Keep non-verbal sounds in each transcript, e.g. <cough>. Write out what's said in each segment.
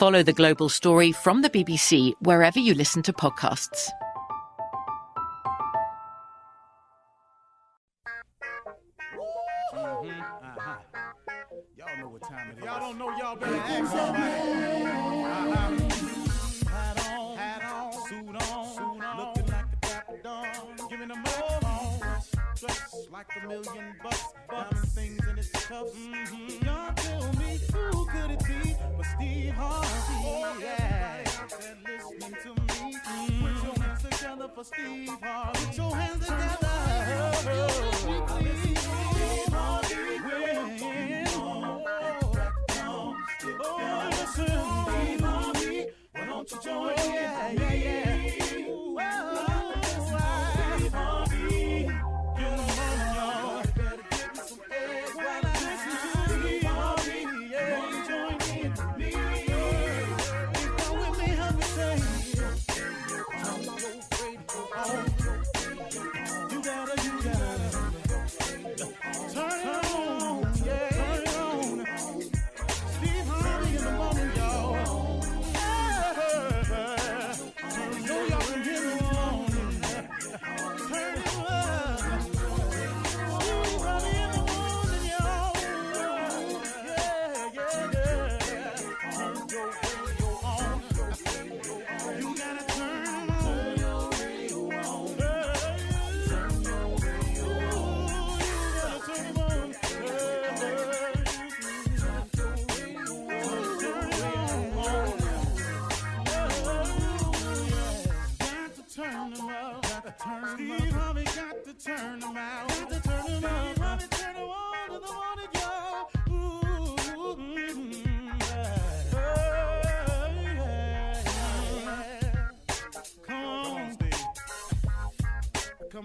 Follow the global story from the BBC wherever you listen to podcasts. Somebody. Uh-huh. Like a million bucks, things in. Mm-hmm. Yeah. To me. Put your hands together for. Put your hands together. Oh, listen. Why don't you join in? Yeah, yeah, yeah.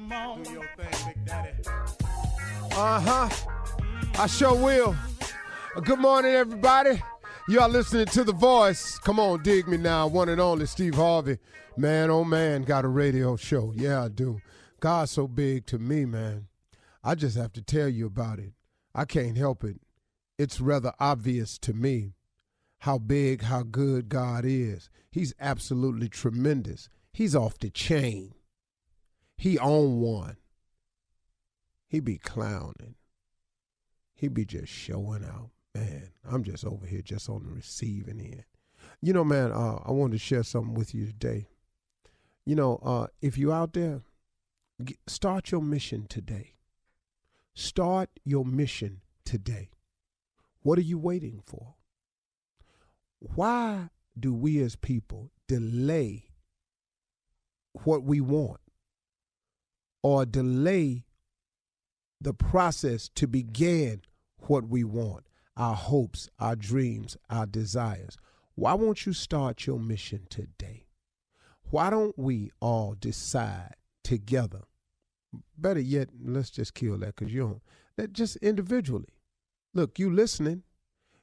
Come on. Do your thing, Big Daddy. Uh huh. I sure will. Good morning, everybody. Are listening to The Voice. Come on, dig me now. One and only Steve Harvey. Man, oh man, got a radio show. Yeah, I do. God's so big to me, man. I just have to tell you about it. I can't help it. It's rather obvious to me how big, how good God is. He's absolutely tremendous. He's off the chain. He own one. He be clowning. He be just showing out. Man, I'm just over here just on the receiving end. You know, man, uh, I wanted to share something with you today. You know, uh, if you out there, get, start your mission today. Start your mission today. What are you waiting for? Why do we as people delay what we want or delay the process to begin what we want, our hopes, our dreams, our desires? Why won't you start your mission today? Why don't we all decide together? Better yet, let's just kill that because you don't. That just individually. Look, you listening,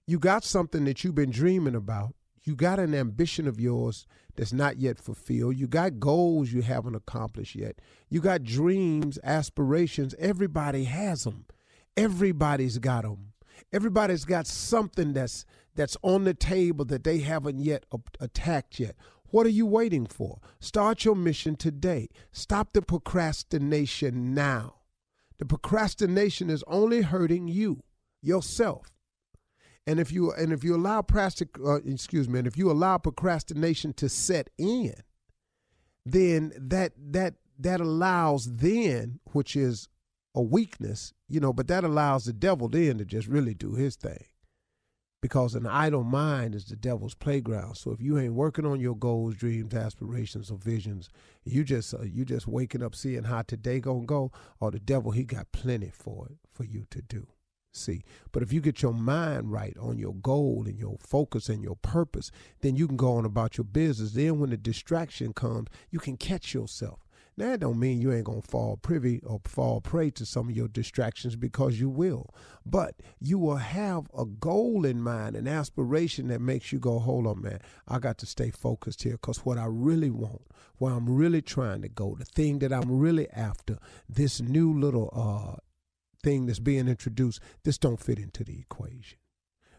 you got something that you've been dreaming about. You got an ambition of yours that's not yet fulfilled. You got goals you haven't accomplished yet. You got dreams, aspirations. Everybody has them. Everybody's got them. Everybody's got something that's that's on the table that they haven't yet attacked yet. What are you waiting for? Start your mission today. Stop the procrastination now. The procrastination is only hurting you, yourself. And if you and if you allow plastic, uh, excuse me, and if you allow procrastination to set in, then that that that allows then, which is a weakness, you know, but that allows the devil then to just really do his thing because an idle mind is the devil's playground. So if you ain't working on your goals, dreams, aspirations, or visions, you just uh, you just waking up seeing how today gonna go, or the devil he got plenty for it for you to do. See, but if you get your mind right on your goal and your focus and your purpose, then you can go on about your business. Then when the distraction comes, you can catch yourself. Now, that don't mean you ain't gonna fall privy or fall prey to some of your distractions because you will. But you will have a goal in mind, an aspiration that makes you go, hold on, man, I got to stay focused here because what I really want, where I'm really trying to go, the thing that I'm really after, this new little uh thing that's being introduced, this don't fit into the equation.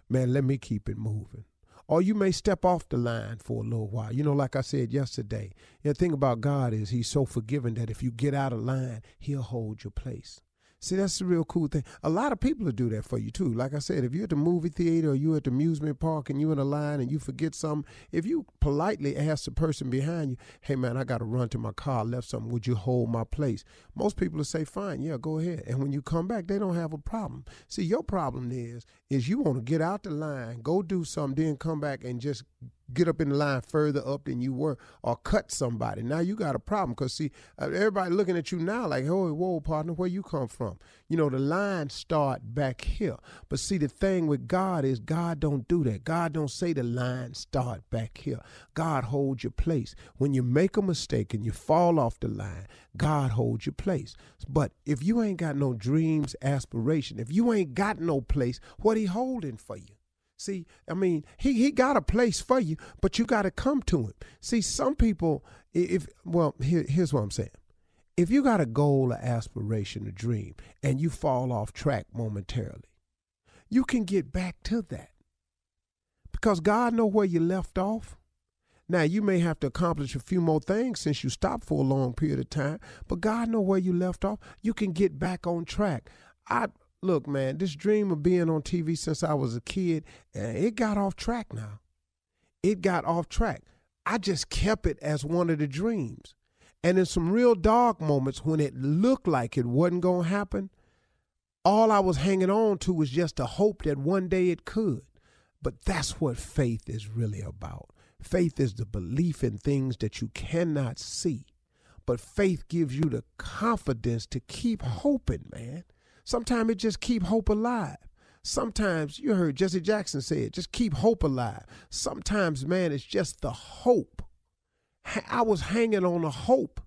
Man, let me keep it moving or you may step off the line for a little while. You know, like I said yesterday, the thing about God is He's so forgiving that if you get out of line, He'll hold your place. See, that's the real cool thing. A lot of people will do that for you too. Like I said, if you're at the movie theater or you're at the amusement park and you're in a line and you forget something, if you politely ask the person behind you, hey man, I got to run to my car, I left something, would you hold my place? Most people will say, fine, yeah, go ahead. And when you come back, they don't have a problem. See, your problem is, is you want to get out the line, go do something, then come back and just get up in the line further up than you were or cut somebody. Now you got a problem because see uh, everybody looking at you now like, oh, whoa, partner, where you come from? You know the line start back here. But see the thing with God is God don't do that. God don't say the line start back here. God holds your place. When you make a mistake and you fall off the line, God holds your place. But if you ain't got no dreams, aspiration, if you ain't got no place, what he holding for you? See, I mean, he he got a place for you, but you got to come to him. See, some people, if well, here, here's what I'm saying. If you got a goal, an aspiration, a dream, and you fall off track momentarily, you can get back to that because God know where you left off. Now you may have to accomplish a few more things since you stopped for a long period of time, but God know where you left off. You can get back on track. I look, man, this dream of being on TV since I was a kid, eh, it got off track now. It got off track. I just kept it as one of the dreams. And in some real dark moments when it looked like it wasn't going to happen, all I was hanging on to was just a hope that one day it could. But that's what faith is really about. Faith is the belief in things that you cannot see. But faith gives you the confidence to keep hoping, man. Sometimes it just keep hope alive. Sometimes you heard Jesse Jackson say it, just keep hope alive. Sometimes, man, it's just the hope. I was hanging on a hope.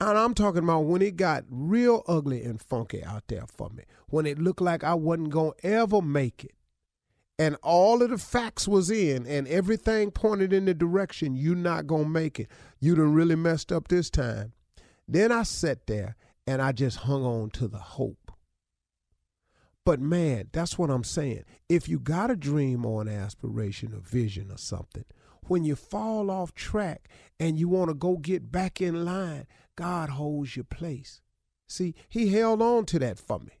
And I'm talking about when it got real ugly and funky out there for me, when it looked like I wasn't going to ever make it. And all of the facts was in and everything pointed in the direction you're not going to make it. You done really messed up this time. Then I sat there and I just hung on to the hope. But man, that's what I'm saying. If you got a dream or an aspiration, a vision or something, when you fall off track and you want to go get back in line, God holds your place. See, he held on to that for me.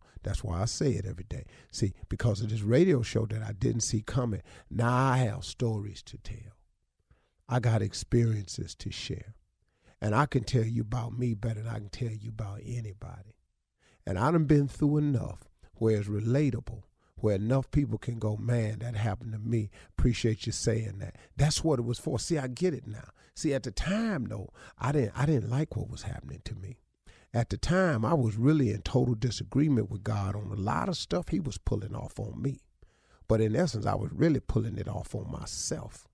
That's why I say it every day. See, because of this radio show that I didn't see coming, now I have stories to tell. I got experiences to share. And I can tell you about me better than I can tell you about anybody. And I done been through enough where it's relatable, where enough people can go, man, that happened to me. Appreciate you saying that. That's what it was for. See, I get it now. See, at the time though, I didn't I didn't like what was happening to me at the time, I was really in total disagreement with God on a lot of stuff he was pulling off on me. But in essence, I was really pulling it off on myself.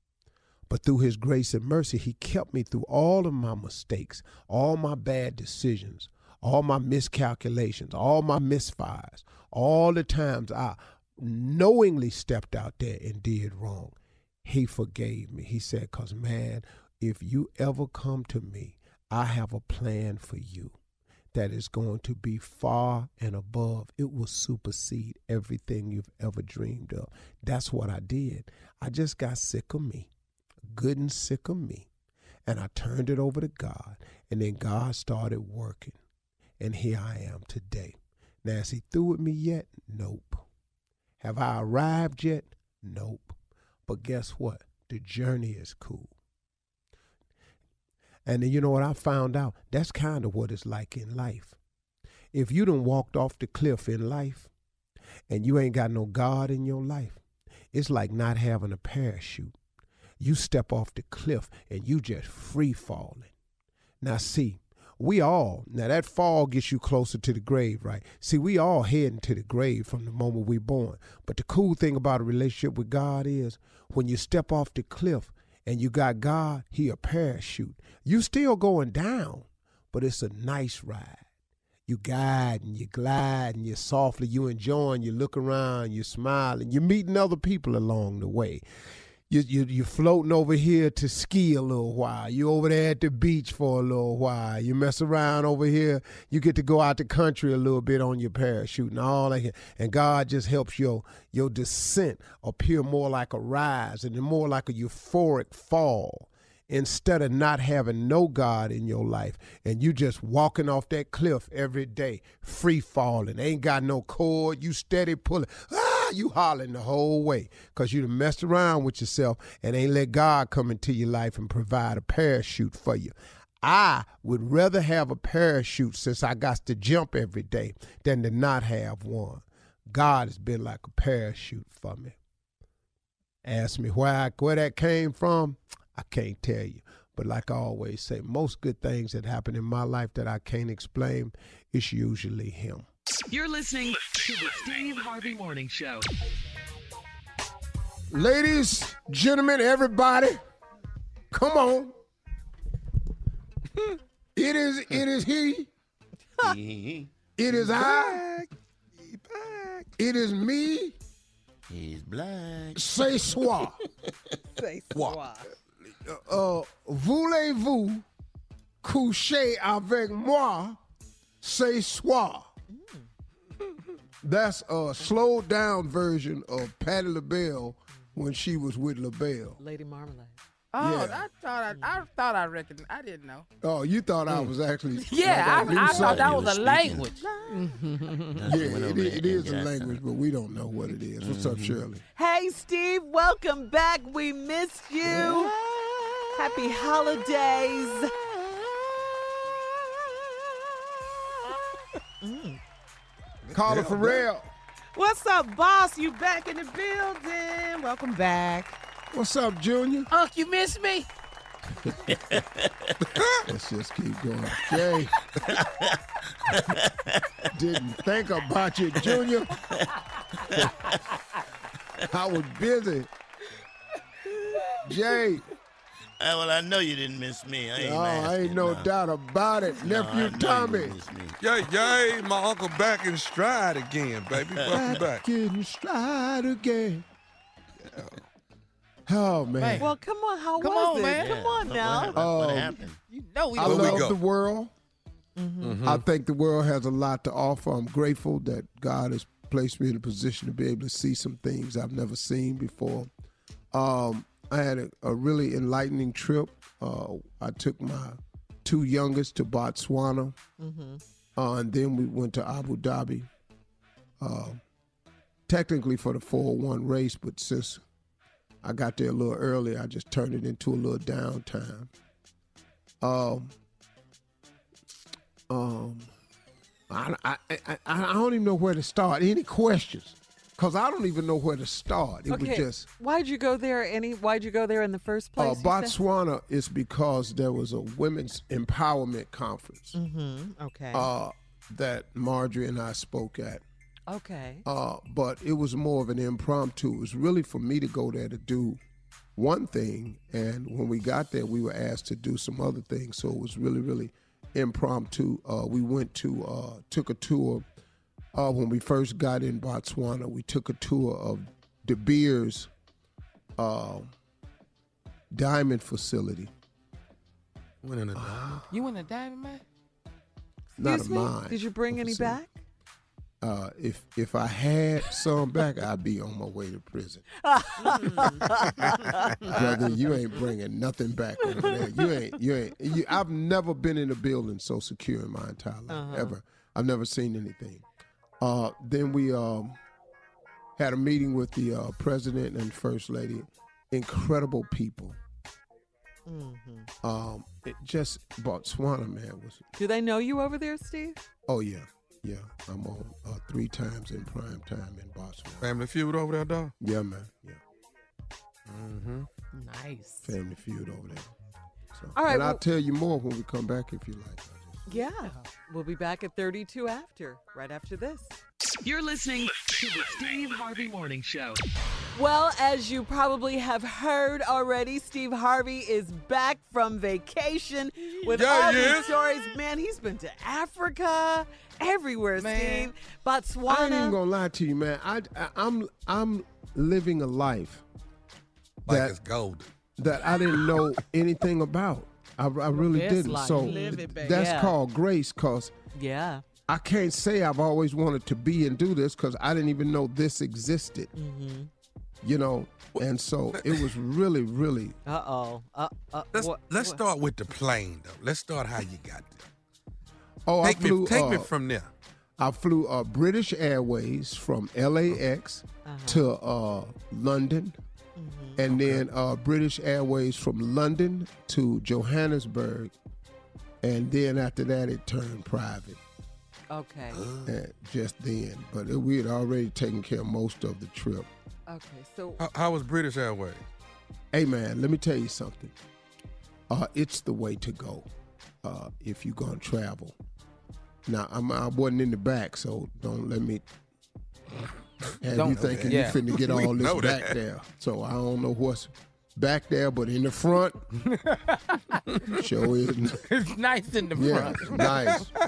But through his grace and mercy, he kept me through all of my mistakes, all my bad decisions, all my miscalculations, all my misfires, all the times I knowingly stepped out there and did wrong. He forgave me. He said, Because, man, if you ever come to me, I have a plan for you that is going to be far and above. It will supersede everything you've ever dreamed of. That's what I did. I just got sick of me, good and sick of me. And I turned it over to God. And then God started working. And here I am today. Now, is he through with me yet? Nope. Have I arrived yet? Nope. But guess what? The journey is cool. And then you know what I found out? That's kind of what it's like in life. If you done walked off the cliff in life and you ain't got no God in your life, it's like not having a parachute. You step off the cliff and you just free falling. Now see, we all now that fall gets you closer to the grave, right? See, we all heading to the grave from the moment we born. But the cool thing about a relationship with God is when you step off the cliff, and you got God, he a parachute. You still going down, but it's a nice ride. You guide and you glide and you softly, you enjoying, you look around, you smiling, you're meeting other people along the way you you you floating over here to ski a little while. You over there at the beach for a little while. You mess around over here. You get to go out the country a little bit on your parachute and all that. And God just helps your your descent appear more like a rise and more like a euphoric fall instead of not having no God in your life and you just walking off that cliff every day, free falling, ain't got no cord, you steady pulling. Ah! You hollering the whole way because you done messed around with yourself and ain't let God come into your life and provide a parachute for you. I would rather have a parachute since I got to jump every day than to not have one. God has been like a parachute for me. Ask me where where that came from, I can't tell you. But like I always say, most good things that happen in my life that I can't explain, it's usually him. You're listening to the Steve Harvey Morning Show. Ladies, gentlemen, everybody, come on. It is it is he. <laughs> It is I. It is me. He's black. Say soir. <laughs> Say What? Uh, voulez-vous coucher avec moi? Say soir. Mm. That's a slowed down version of Patti LaBelle when she was with LaBelle. Lady Marmalade. Oh, Yeah. I thought I, I thought I reckoned. I didn't know. Oh, you thought I mm. was actually <laughs> Yeah, like I, I thought that something. was a language. <laughs> Yeah, it, it is a language, but we don't know what it is. What's up, mm-hmm. Shirley? Hey, Steve, welcome back. We missed you. Happy holidays. Carla Ferrell. What's up, boss? You back in the building. Welcome back. What's up, Junior? Unc, you miss me? <laughs> Let's just keep going. Jay. <laughs> Didn't think about you, Junior. <laughs> I was busy. Jay. Uh, well, I know you didn't miss me. I ain't Oh, asking, ain't no no. doubt about it. No, Nephew know Tommy. didn't. Yay, yay, my uncle back in stride again, baby. <laughs> Welcome back. in stride again. Oh man. Man. Well, come on. How Come was on, it? man. Come on now. What, what, what Um, happened? You know we I Where we love go? the world. Mhm. I think the world has a lot to offer. I'm grateful that God has placed me in a position to be able to see some things I've never seen before. Um, I had a, a really enlightening trip. Uh, I took my two youngest to Botswana, uh, and then we went to Abu Dhabi. Uh, technically for the 401 race, but since I got there a little early, I just turned it into a little downtime. Um, um, I, I, I, I don't even know where to start. Any questions? Because I don't even know where to start. It okay. was just. Why'd you go there? Any? Why'd you go there in the first Uh, place? said? Botswana is because there was a women's empowerment conference Mm-hmm. Okay. uh, that Marjorie and I spoke at. okay. Uh, but it was more of an impromptu. It was really for me to go there to do one thing, and when we got there, we were asked to do some other things. So it was really, really impromptu. Uh, we went to uh, took a tour. Uh, when we first got in Botswana, we took a tour of De Beers uh, diamond facility. Went in a diamond. <sighs> You in a diamond man? Not a me? mine. Did you bring any facility. back? Uh, if if I had some back, I'd be on my way to prison. <laughs> <laughs> Brother, you ain't bringing nothing back over there. You ain't. You ain't. You, I've never been in a building so secure in my entire life Uh-huh. ever. I've never seen anything. Uh, then we um, had a meeting with the uh, president and first lady. Incredible people. Mm-hmm. Um, it just Botswana, man, was Do they know you over there, Steve? Oh yeah, yeah. I'm on uh, three times in prime time in Botswana. Family feud over there, dog. Yeah, man. Yeah, Mm-hmm. Nice. Family Feud over there. So, All right, and I'll tell you more when we come back if you like. Yeah. We'll be back at 32 after, right after this. You're listening to the Steve Harvey Morning Show. Well, as you probably have heard already, Steve Harvey is back from vacation with Yeah, all he these stories. Man, he's been to Africa, everywhere, Man. Steve. Botswana. I ain't even gonna lie to you, man. I, I I'm I'm living a life Like that it's golden. that I didn't know anything about. I, I really didn't. life. So it, that's Yeah. called grace, cause Yeah. I can't say I've always wanted to be and do this because I didn't even know this existed. Mm-hmm. You know, and so it was really, really. Uh oh. Uh, uh, Let's what- let's what- start with the plane though. Let's start how you got there. Oh, Take I flew. me take me uh, from there. I flew uh, British Airways from LAX Uh-huh. to uh, London, Mm-hmm. and then uh, British Airways from London to Johannesburg, and then after that it turned private. Okay. And just then, but it, we had already taken care of most of the trip. Okay. So, How, how was British Airways? Hey man, let me tell you something. Uh, it's the way to go uh, if you're gonna travel. Now I'm, I wasn't in the back, so don't let me have Don't you know thinking that. you Yeah. finna get all this back that. there. So I don't know what's back there, but in the front, <laughs> sure is. It's nice in the Yeah, front. nice. <laughs>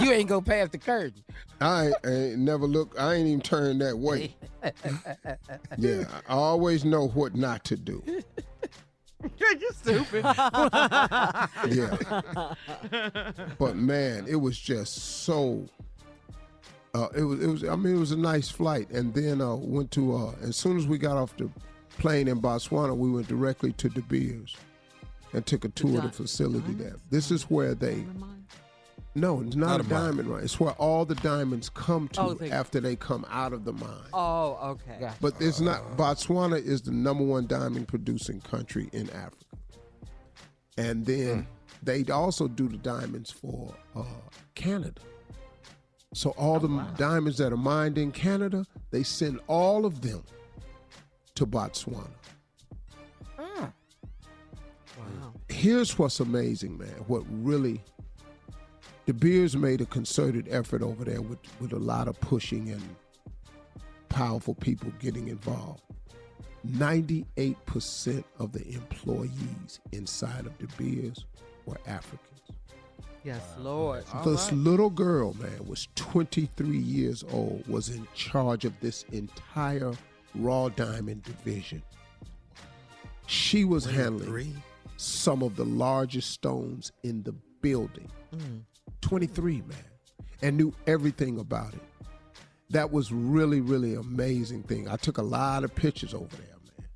You ain't go past the curtain. I ain't, I ain't never look. I ain't even turned that way. Yeah, I always know what not to do. <laughs> You're stupid. Yeah. but man, it was just so. Uh, it was. It was. I mean, it was a nice flight, and then uh, went to. Uh, as soon as we got off the plane in Botswana, we went directly to De Beers, and took a tour of the facility there. This is where they. No, it's not, Not a a diamond mine. It's where all the diamonds come to Oh, they- after they come out of the mine. oh, okay. Yeah. But it's not. Botswana is the number one diamond producing country in Africa, and then they also do the diamonds for uh, Canada. So all oh, the diamonds that are mined in Canada, they send all of them to Botswana. Mm. Wow. Here's what's amazing, man. What really, De Beers made a concerted effort over there with with a lot of pushing and powerful people getting involved. 98% of the employees inside of De Beers were Africans. Yes, Lord. this little girl, man, was 23 years old, was in charge of this entire raw diamond division. She was handling some of the largest stones in the building. Mm. 23, man, and knew everything about it. That was really, really amazing thing. I took a lot of pictures over there, man.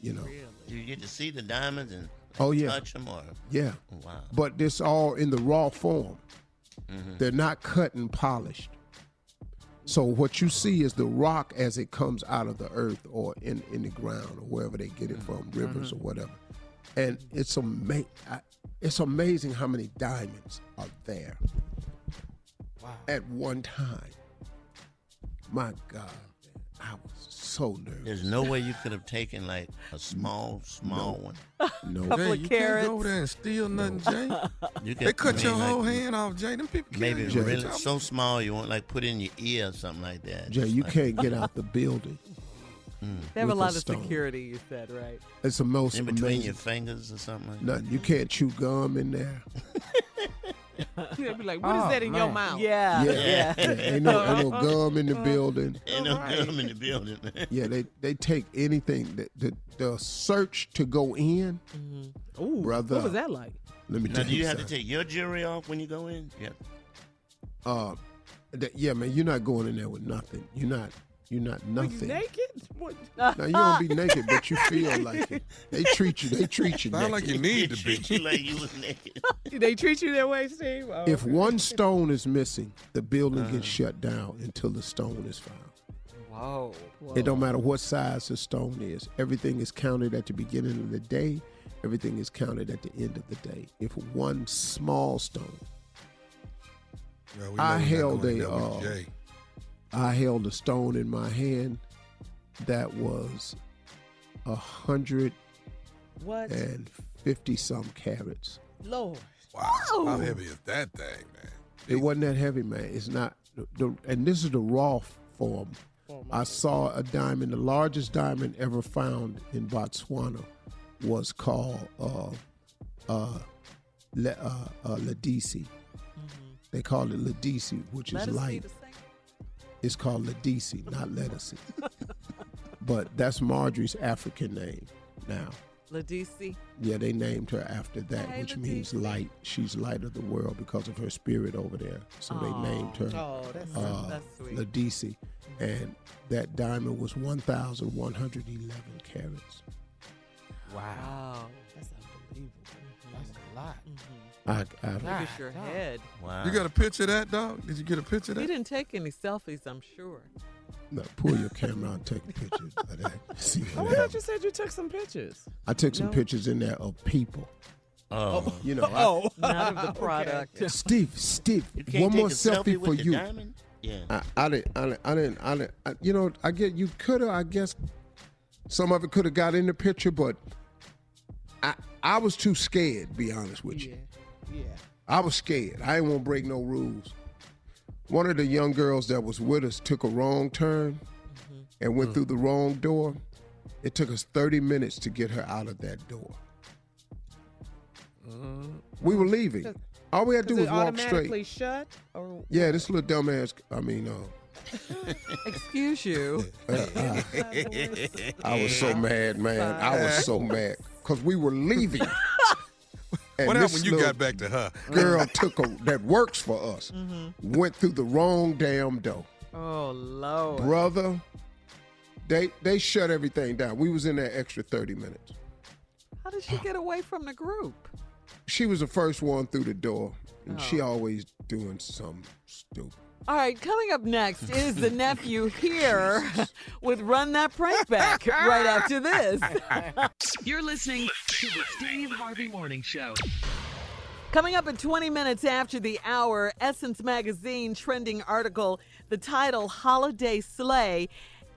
You know, Do you get to see the diamonds and like, Oh, yeah. touch them or? yeah. Wow. But this all in the raw form. Mhm. They're not cut and polished. So what you see is the rock as it comes out of the earth or in, in the ground or wherever they get it from, rivers or whatever. And it's ama- I- it's amazing how many diamonds are there at one time. My God, I was so nervous. There's no way you could have taken like a small, small one. No, Couple Jay, of you carats. can't go over there and steal nothing, Jay. <laughs> You They cut your mean, whole hand off, Jay. Them people kill Maybe you. really so small you won't like put in your ear or something like that. Jay, Just you like- can't <laughs> get out the building. Hmm. They have a lot a of stone. security, you said, right? It's the most in between amazing. your fingers or something like Nothing. You can't chew gum in there. <laughs> <laughs> They'll be like, what is Oh, that in your man. mouth? Yeah. Yeah, Yeah. yeah. Ain't no, ain't no <laughs> gum in the building. Ain't no gum in the building, man. Yeah, they they take anything. The the, the search to go in, Ooh, Brother. What was that like? let me Now, tell do you have to something. take your jewelry off when you go in? Yeah. Uh, that- yeah, man, you're not going in there with nothing. You're not. You're not Were you nothing. naked? What? Now you don't be naked, but you feel like it. They treat you. They treat you. Sound like you need to treat be. you like you was naked. Did <laughs> they treat you that way, Steve? Oh, If okay. one stone is missing, the building Uh. gets shut down until the stone is found. Whoa. It don't matter what size the stone is. Everything is counted at the beginning of the day. Everything is counted at the end of the day. If one small stone, Well, we I know we're not held a, uh, Jay. I held a stone in my hand that was a hundred What? and fifty some carats. Lord. Wow. How heavy is that thing, man? It wasn't that heavy, man. It's not. The, the, and this is the raw form. I saw a diamond. The largest diamond ever found in Botswana was called uh, uh, Le, uh, uh, Ladisi. They call it Ladisi, which Let is us see light. The. It's called Ladisi, not Lettucey. <laughs> but that's Marjorie's African name now. Ladisi. Yeah, they named her after that, Hey, which Ladisi. means light. She's light of the world because of her spirit over there. So they named her Oh, that's uh, That's sweet. Ladisi. And that diamond was 1,111 carats. Wow. Wow. that's unbelievable. That's a lot. I, I, Look at your God. head. Wow. You got a picture of that, dog? Did you get a picture of that? He didn't take any selfies, I'm sure. no, pull your camera out and take a picture of that. <laughs> See Oh, what I thought happens. you said you took some pictures. I took some No. pictures in there of people. Oh. <laughs> You know, I- Oh. <laughs> Not of the Okay. product. Steve, Steve, one more selfie selfie for you. diamond? Yeah. I, I didn't, I didn't, I didn't, I didn't I, you know, I get you could have, I guess, some of it could have got in the picture, but I, I was too scared. Be honest with you, Yeah. I was scared. I didn't want to break no rules. One of the young girls that was with us took a wrong turn mm-hmm. and went mm. through the wrong door. It took us 30 minutes to get her out of that door. Mm. We were leaving. All we had to do was walk straight. shut? Or Yeah, this little dumbass. I mean, uh, <laughs> Excuse you. <laughs> Uh, uh, <laughs> I was so mad, man. I was so mad because we were leaving. And What happened when you got back to her? <laughs> Girl took a that works for us. Mm-hmm. Went through the wrong damn door, Oh, Lord. brother. They they shut everything down. We was in there extra thirty minutes. How did she get away from the group? She was the first one through the door, and Oh. she always doing some stupid. All right, coming up next is the nephew here with Run That Prank Back right after this. <laughs> You're listening to the Steve Harvey Morning Show. Coming up at 20 minutes after the hour, Essence Magazine trending article, the title Holiday Sleigh.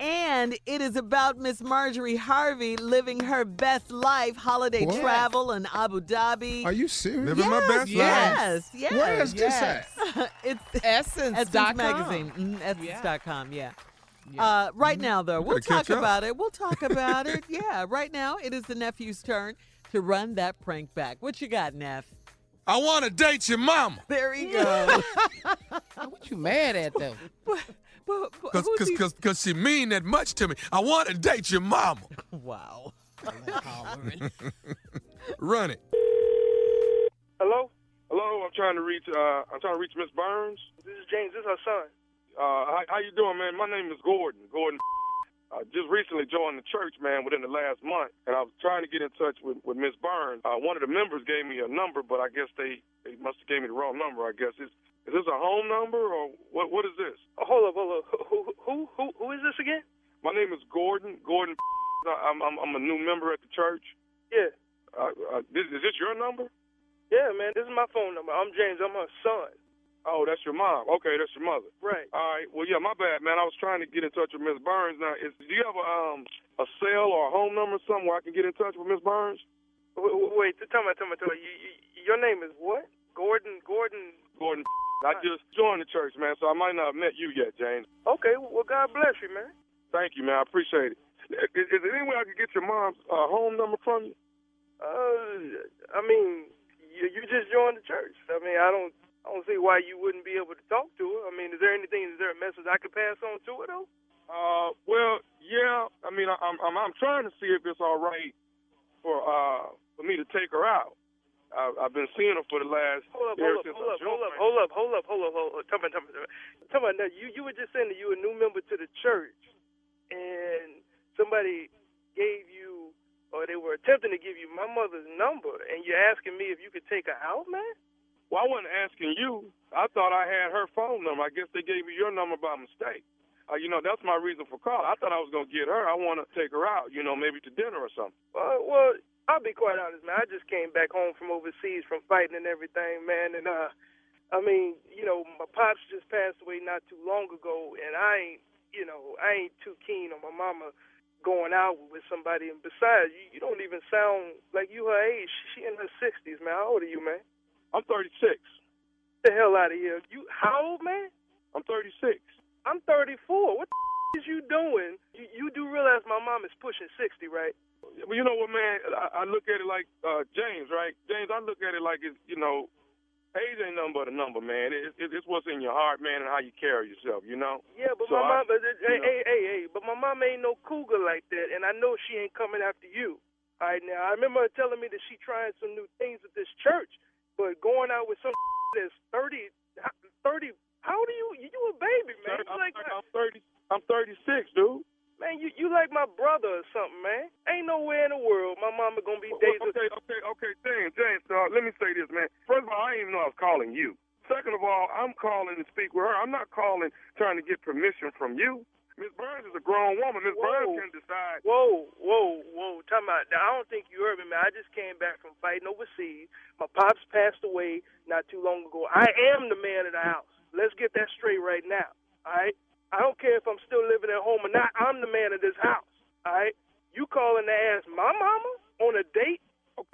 And it is about Miss Marjorie Harvey living her best life, holiday What? travel in Abu Dhabi. Are you serious? Living my best life. yes, yes. Where is this Yes. at? <laughs> it's Essence. Essence dot com. Magazine, mm, Essence.com, yeah. Uh, right now, though, We we'll talk about it. We'll talk <laughs> about it. Yeah, right now it is the nephew's turn to run that prank back. What you got, Neff? I want to date your mama. There you go. <laughs> What you mad at though? But- but Cause, cause, cause, cause she mean that much to me. I want to date your mama. <laughs> Wow. <laughs> Run it. Hello? Hello, I'm trying to reach uh I'm trying to reach Miss Burns. This is James, this is her son. Uh how, how you doing, man? My name is Gordon. Gordon I just recently joined the church, man, within the last month, and I was trying to get in touch with, with Miss Burns. Uh, one of the members gave me a number, but I guess they, they must have gave me the wrong number. I guess is is this a home number or what? What is this? Oh, hold up, hold up. Who, who, who, who is this again? My name is Gordon. Gordon. I'm I'm, I'm a new member at the church. Yeah, Uh, uh, this, is this your number? yeah, man. This is my phone number. I'm James. I'm her son. Oh, that's your mom. Okay, that's your mother. Right. All right. Well, yeah, my bad, man. I was trying to get in touch with Miss Burns. Now, is, do you have a um a cell or a home number somewhere I can get in touch with Miss Burns? Wait, wait, wait tell me, tell me, tell me. You, you, your name is what? Gordon, Gordon. Gordon. I just joined the church, man, so I might not have met you yet, James. Okay, well, God bless you, man. Thank you, man. I appreciate it. Is, is there any way I could get your mom's uh, home number from you? Uh, I mean, you, you just joined the church. I mean, I don't, I don't see why you wouldn't be able to talk to her. I mean, is there anything? Is there a message I could pass on to her though? Uh, well, yeah. I mean, I, I'm I'm I'm trying to see if it's all right for uh for me to take her out. I, I've been seeing her for the last Hold up, hold up, hold up, hold up, hold up, hold up, hold up, hold up. Tell me, tell me, tell me. Now, you, you were just saying that you were a new member to the church, and somebody gave you, or they were attempting to give you my mother's number, and you're asking me if you could take her out, man? Well, I wasn't asking you. I thought I had her phone number. I guess they gave me your number by mistake. Uh, you know, that's my reason for calling. I thought I was going to get her. I want to take her out, you know, maybe to dinner or something. Uh, well, I'll be quite honest, man. I just came back home from overseas from fighting and everything, man. And uh, I mean, you know, my pops just passed away not too long ago, and I ain't, you know, I ain't too keen on my mama going out with somebody. And besides, you, you don't even sound like you her age. She in her sixties, man. How old are you, man? I'm 36. Get the hell out of here. You how old, man? I'm 36. I'm 34. What the is you doing? You, you do realize my mom is pushing 60, right? Well, you know what, man? I, I look at it like uh, James, right? James, I look at it like it's, you know, age ain't nothing but a number, man. It, it, it's what's in your heart, man, and how you carry yourself, you know? Yeah, but So my I- mom, hey, know. hey, hey, hey, but my mom ain't no cougar like that, and I know she ain't coming after you. All right, now I remember her telling me that she trying some new things at this church, but going out with some <laughs> that's 30, 30 how are you? You a baby, man. I'm, like, I'm 30. I'm 36, dude. Man, you you like my brother or something, man. Ain't nowhere in the world my mama gonna be dating. Okay, okay, okay, James, James. Uh, let me say this, man. First of all, I didn't even know I was calling you. Second of all, I'm calling to speak with her. I'm not calling trying to get permission from you. Miss Burns is a grown woman. Miss Burns can decide. Whoa, whoa, whoa. Time about, I don't think you heard me, man. I just came back from fighting overseas. My pops passed away not too long ago. I am the man of the house. Let's get that straight right now. All right? I don't care if I'm still living at home or not. I'm the man of this house. All right? You calling to ask my mama on a date?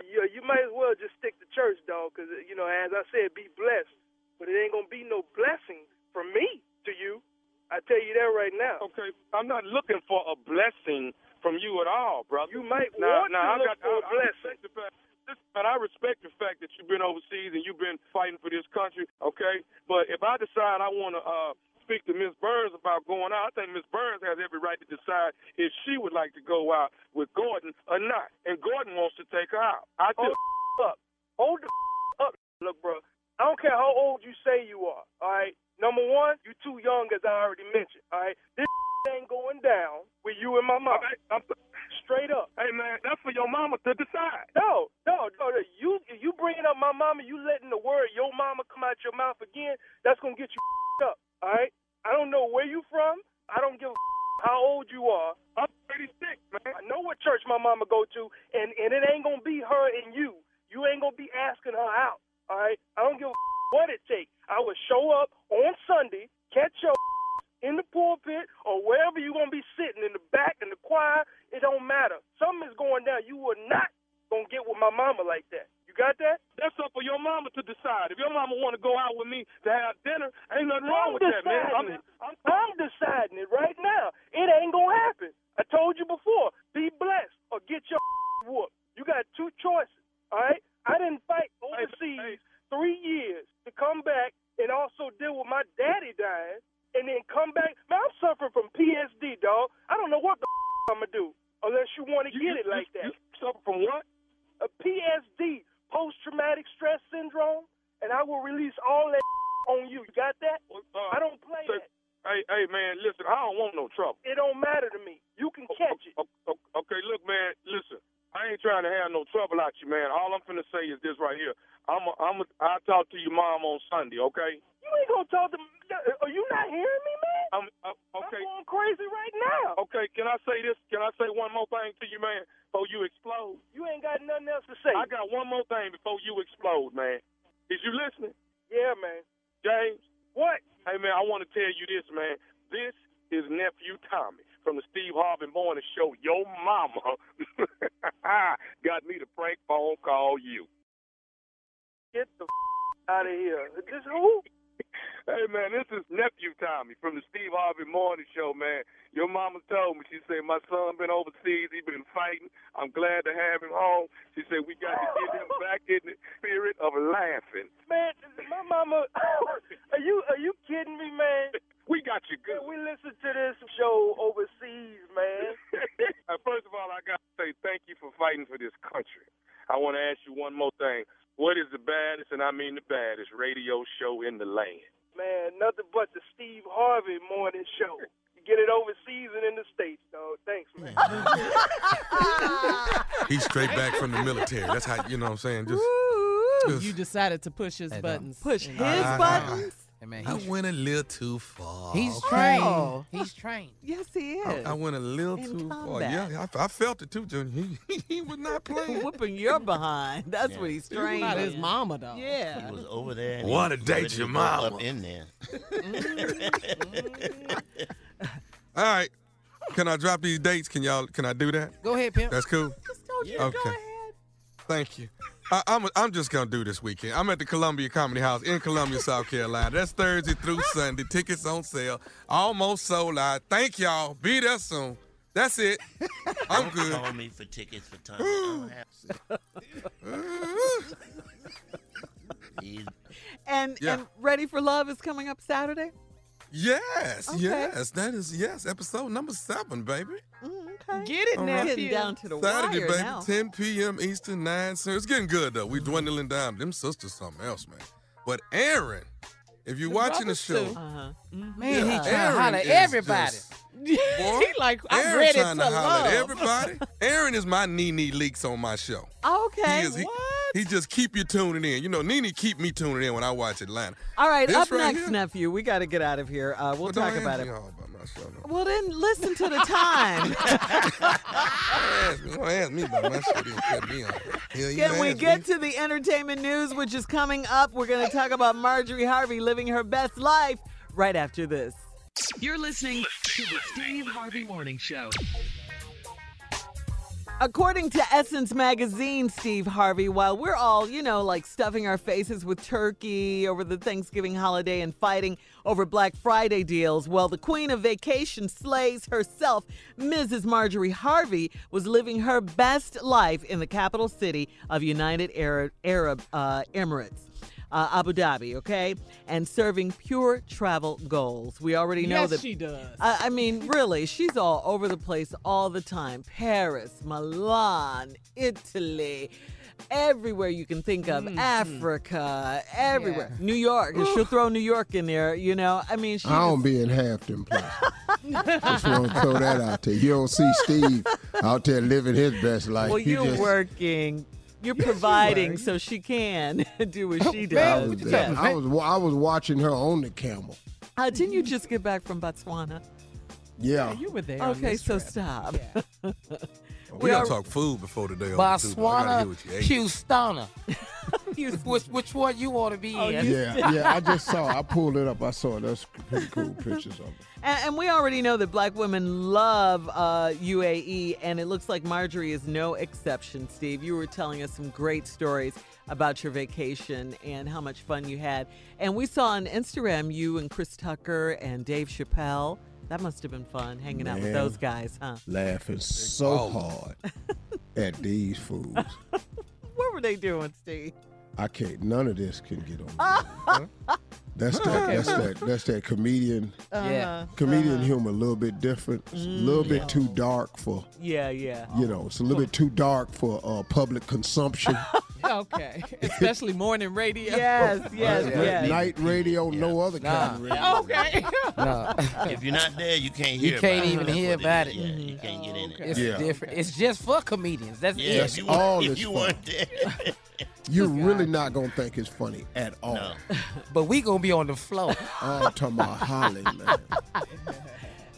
Yeah, you might as well just stick to church, dog, because, you know, as I said, be blessed. But it ain't to be no blessing from me to you. I tell you that right now. Okay, I'm not looking for a blessing from you at all, brother. You might now, want now, to I look got, for a I, I blessing. respect the fact, listen, man, I respect the fact that you've been overseas and you've been fighting for this country, okay? But if I decide I want to uh, speak to Miss Burns about going out, I think Miss Burns has every right to decide if she would like to go out with Gordon or not. And Gordon wants to take her out. I Hold just, the <laughs> up. Hold the <laughs> up. Look, bro. I don't care how old you say you are. All right. Number one, you're too young, as I already mentioned. All right. This <laughs> ain't going down with you and my mom. I'm, Straight up. hey, man, that's for your mama to decide. No, no, no. no. You you bringing up my mama, you letting the word your mama come out your mouth again. That's gonna get you up. All right. I don't know where you from. I don't give a how old you are. I'm 36, man. I know what church my mama go to, and and it ain't gonna be her and you. You ain't gonna be asking her out. All right. I don't give a what it takes. I will show up on Sunday, catch your <laughs> in the pulpit or wherever That's how you know what I'm saying. Just, just You decided to push his Hey, buttons. Push and- his I- I- buttons? Hey, man, I went a little too far. he's Oh. trained. He's trained. Yes, he is. I went a little In too far. Yeah, I, I felt it too, Junior. <laughs> He, he was not playing. <laughs> Whooping your behind. That's what he's trained. Not his mama, though. Yeah. He was over there. and Wanna date your mama. Up in there. <laughs> All right. Can I drop these dates? Can y'all? Can I do that? Go ahead, pimp. That's cool. Yeah. Okay. Thank you. I, I'm I'm just gonna do this weekend. I'm at the Columbia Comedy House in Columbia, South Carolina. That's Thursday through Sunday. Tickets on sale. Almost sold out. Thank y'all. Be there soon. That's it. I'm Don't good. Call me for tickets for Tommy. I don't have- <laughs> He's And Yeah. and Ready for Love is coming up Saturday. Yes, Okay. yes. That is yes. Episode number seven, baby. Mm, okay. Get it All now. right. Getting down to the water. Saturday, wire baby. now. 10 p.m. Eastern, 9 Central. It's getting good though. We dwindling down. Them sisters something else, man. But Aaron, if you're watching the show. Uh-huh. Man, he Yeah. trying to holler everybody. just- <laughs> he like, I'm Aaron ready to trying to, holler love. at everybody. <laughs> Aaron is my Nene Leakes on my show. Okay. He is. He, What? He just keep you tuning in. You know, Nene keep me tuning in when I watch Atlanta. All right, This up right next, here? nephew. We got to get out of here. Uh, we'll Well, don't talk ask about me it. all about my. No. Well, then listen to the time. <laughs> ask me. Don't ask me about my show. Then cut me off. Hell, Can we get me. to the entertainment news, which is coming up? We're going to talk about Marjorie Harvey living her best life right after this. You're listening to the Steve Harvey Morning Show. According to Essence Magazine, Steve Harvey, while we're all, you know, like stuffing our faces with turkey over the Thanksgiving holiday and fighting over Black Friday deals, well, the queen of vacation slays herself, Mrs. Marjorie Harvey, was living her best life in the capital city of United Arab, Arab uh, Emirates. Uh, Abu Dhabi, okay, and serving pure travel goals. We already know Yes, that she does. I, I mean, really, she's all over the place all the time. Paris, Milan, Italy, everywhere you can think of. Africa, everywhere. New York. and She'll throw New York in there, you know. I mean, she I don't be in half them places. <laughs> Just want to throw that out there. You don't see Steve out there living his best life. well, He you're just, working. <laughs> You're providing so she can <laughs> do what she I does. was, Yes. I was I was watching her on the camel. Uh, didn't you just get back from Botswana? Yeah. you were there. on Okay, this so trip. stop. <laughs> We gotta are- talk food before the day over. too, though. I gotta hear Botswana, what you ate. Houstona. which, which one you want to be Oh, in? Yeah, yeah. I just saw. I pulled it up. I saw it. That's pretty cool pictures of it. And, and we already know that black women love uh, UAE, and it looks like Marjorie is no exception, Steve. You were telling us some great stories about your vacation and how much fun you had. And we saw on Instagram you and Chris Tucker and Dave Chappelle. That must have been fun hanging out with those guys, huh? Laughing so hard <laughs> at these fools. <laughs> What were they doing, Steve? I can't. None of this can get on. <laughs> That's that. That's that. That's that comedian. Uh-huh. Yeah. Comedian uh-huh. humor, a little bit different. It's a mm. little bit too dark for. Yeah, yeah. You know, it's a little bit too dark for uh, public consumption. <laughs> okay. <laughs> Especially morning radio. Yes, <laughs> yes, Right? yes. Night radio, no other kind of radio. Okay. <laughs> No. If you're not there, you can't You can't about even it. Hear about is. it. Yeah, you mm-hmm. can't get in oh, it. It's Yeah. different. It's just for comedians. That's Yeah, it. if you, all weren't- if is you fun. weren't there. You're really not gonna think it's funny at all. No. But we gonna be on the floor. I'm talking about Holly, man.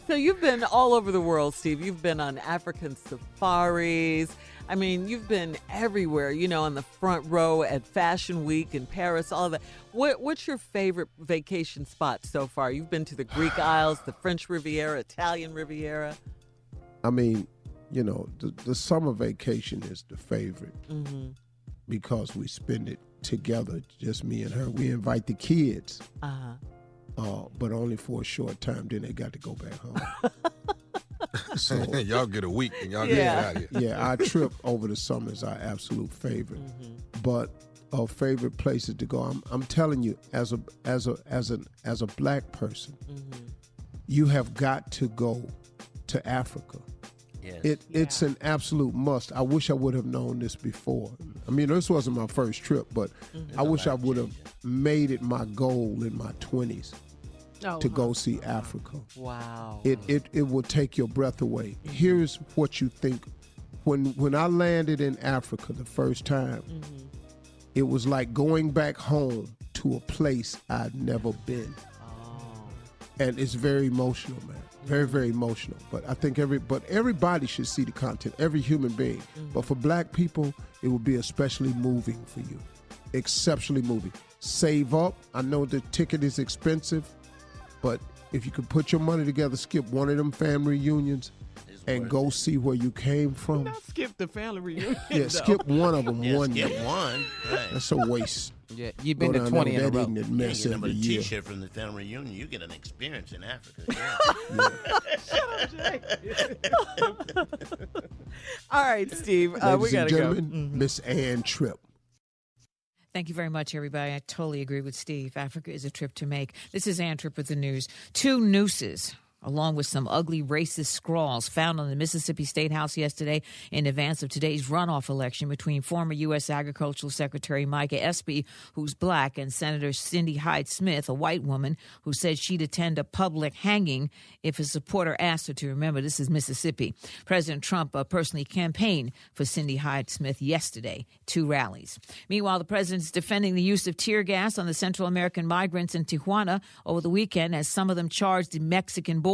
So you've been all over the world, Steve. You've been on African safaris. I mean, you've been everywhere. You know, on the front row at Fashion Week in Paris, all of that. What, what's your favorite vacation spot so far? You've been to the Greek <sighs> Isles, the French Riviera, Italian Riviera. I mean, you know, the, the summer vacation is the favorite Mm-hmm. because we spend it together, just me and her. We invite the kids, Uh-huh. uh, but only for a short time. Then they got to go back home. <laughs> so <laughs> y'all get a week and y'all Yeah. get out of here. yeah, our trip over the summer is our absolute favorite. But our favorite places to go. I'm, I'm telling you, as a as a as an as a black person, you have got to go to Africa. Yes. It it's an absolute must. I wish I would have known this before. I mean, this wasn't my first trip, but I wish I would have made it my goal in my twenties Oh, to go see Africa. Wow. It, it it will take your breath away. Mm-hmm. Here's what you think. When when I landed in Africa the first time, mm-hmm. it was like going back home to a place I'd never been. Oh. And it's very emotional, man. Very, very emotional. But I think every but everybody should see the content, every human being. Mm-hmm. But for black people, it will be especially moving for you. Exceptionally moving. Save up. I know the ticket is expensive, but if you could put your money together, skip one of them family reunions and go see where you came from. Not skip the family <laughs> reunion. <laughs> Yeah, though. skip one of them Yeah, one skip year. one. Right. That's a waste. Yeah, you've Go been to twenty there in with a that row. ignorant You get them a every year. T-shirt from the family reunion. You get an experience in Africa. <laughs> All right, Steve. Uh, we Ladies got and to go. gentlemen, Miss Ann Tripp. Thank you very much, everybody. I totally agree with Steve. Africa is a trip to make. This is Ann Tripp with the news. Two nooses. Along with some ugly racist scrawls found on the Mississippi State House yesterday in advance of today's runoff election between former U.S. Agricultural Secretary Mike Espy, who's black, and Senator Cindy Hyde Smith, a white woman who said she'd attend a public hanging if a supporter asked her to. Remember, this is Mississippi. President Trump uh, personally campaigned for Cindy Hyde Smith yesterday, two rallies. Meanwhile, the president's defending the use of tear gas on the Central American migrants in Tijuana over the weekend as some of them charged the Mexican border.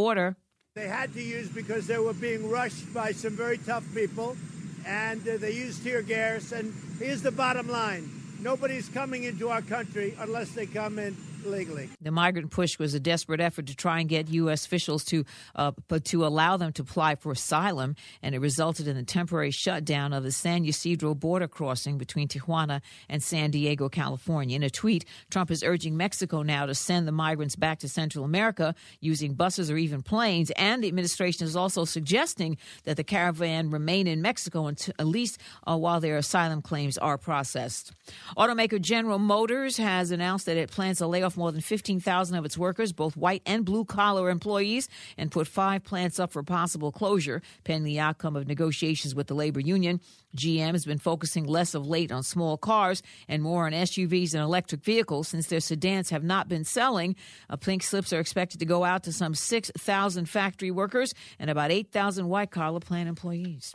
They had to use because they were being rushed by some very tough people, and uh, they used tear gas. And here's the bottom line nobody's coming into our country unless they come in legally. The migrant push was a desperate effort to try and get U.S. officials to, uh, to allow them to apply for asylum, and it resulted in the temporary shutdown of the San Ysidro border crossing between Tijuana and San Diego, California. In a tweet, Trump is urging Mexico now to send the migrants back to Central America using buses or even planes, and the administration is also suggesting that the caravan remain in Mexico at least uh, while their asylum claims are processed. Automaker General Motors has announced that it plans to lay off more than 15,000 of its workers, both white and blue collar employees, and put five plants up for possible closure pending the outcome of negotiations with the labor union. GM has been focusing less of late on small cars and more on SUVs and electric vehicles since their sedans have not been selling. Uh, pink slips are expected to go out to some 6,000 factory workers and about 8,000 white collar plant employees.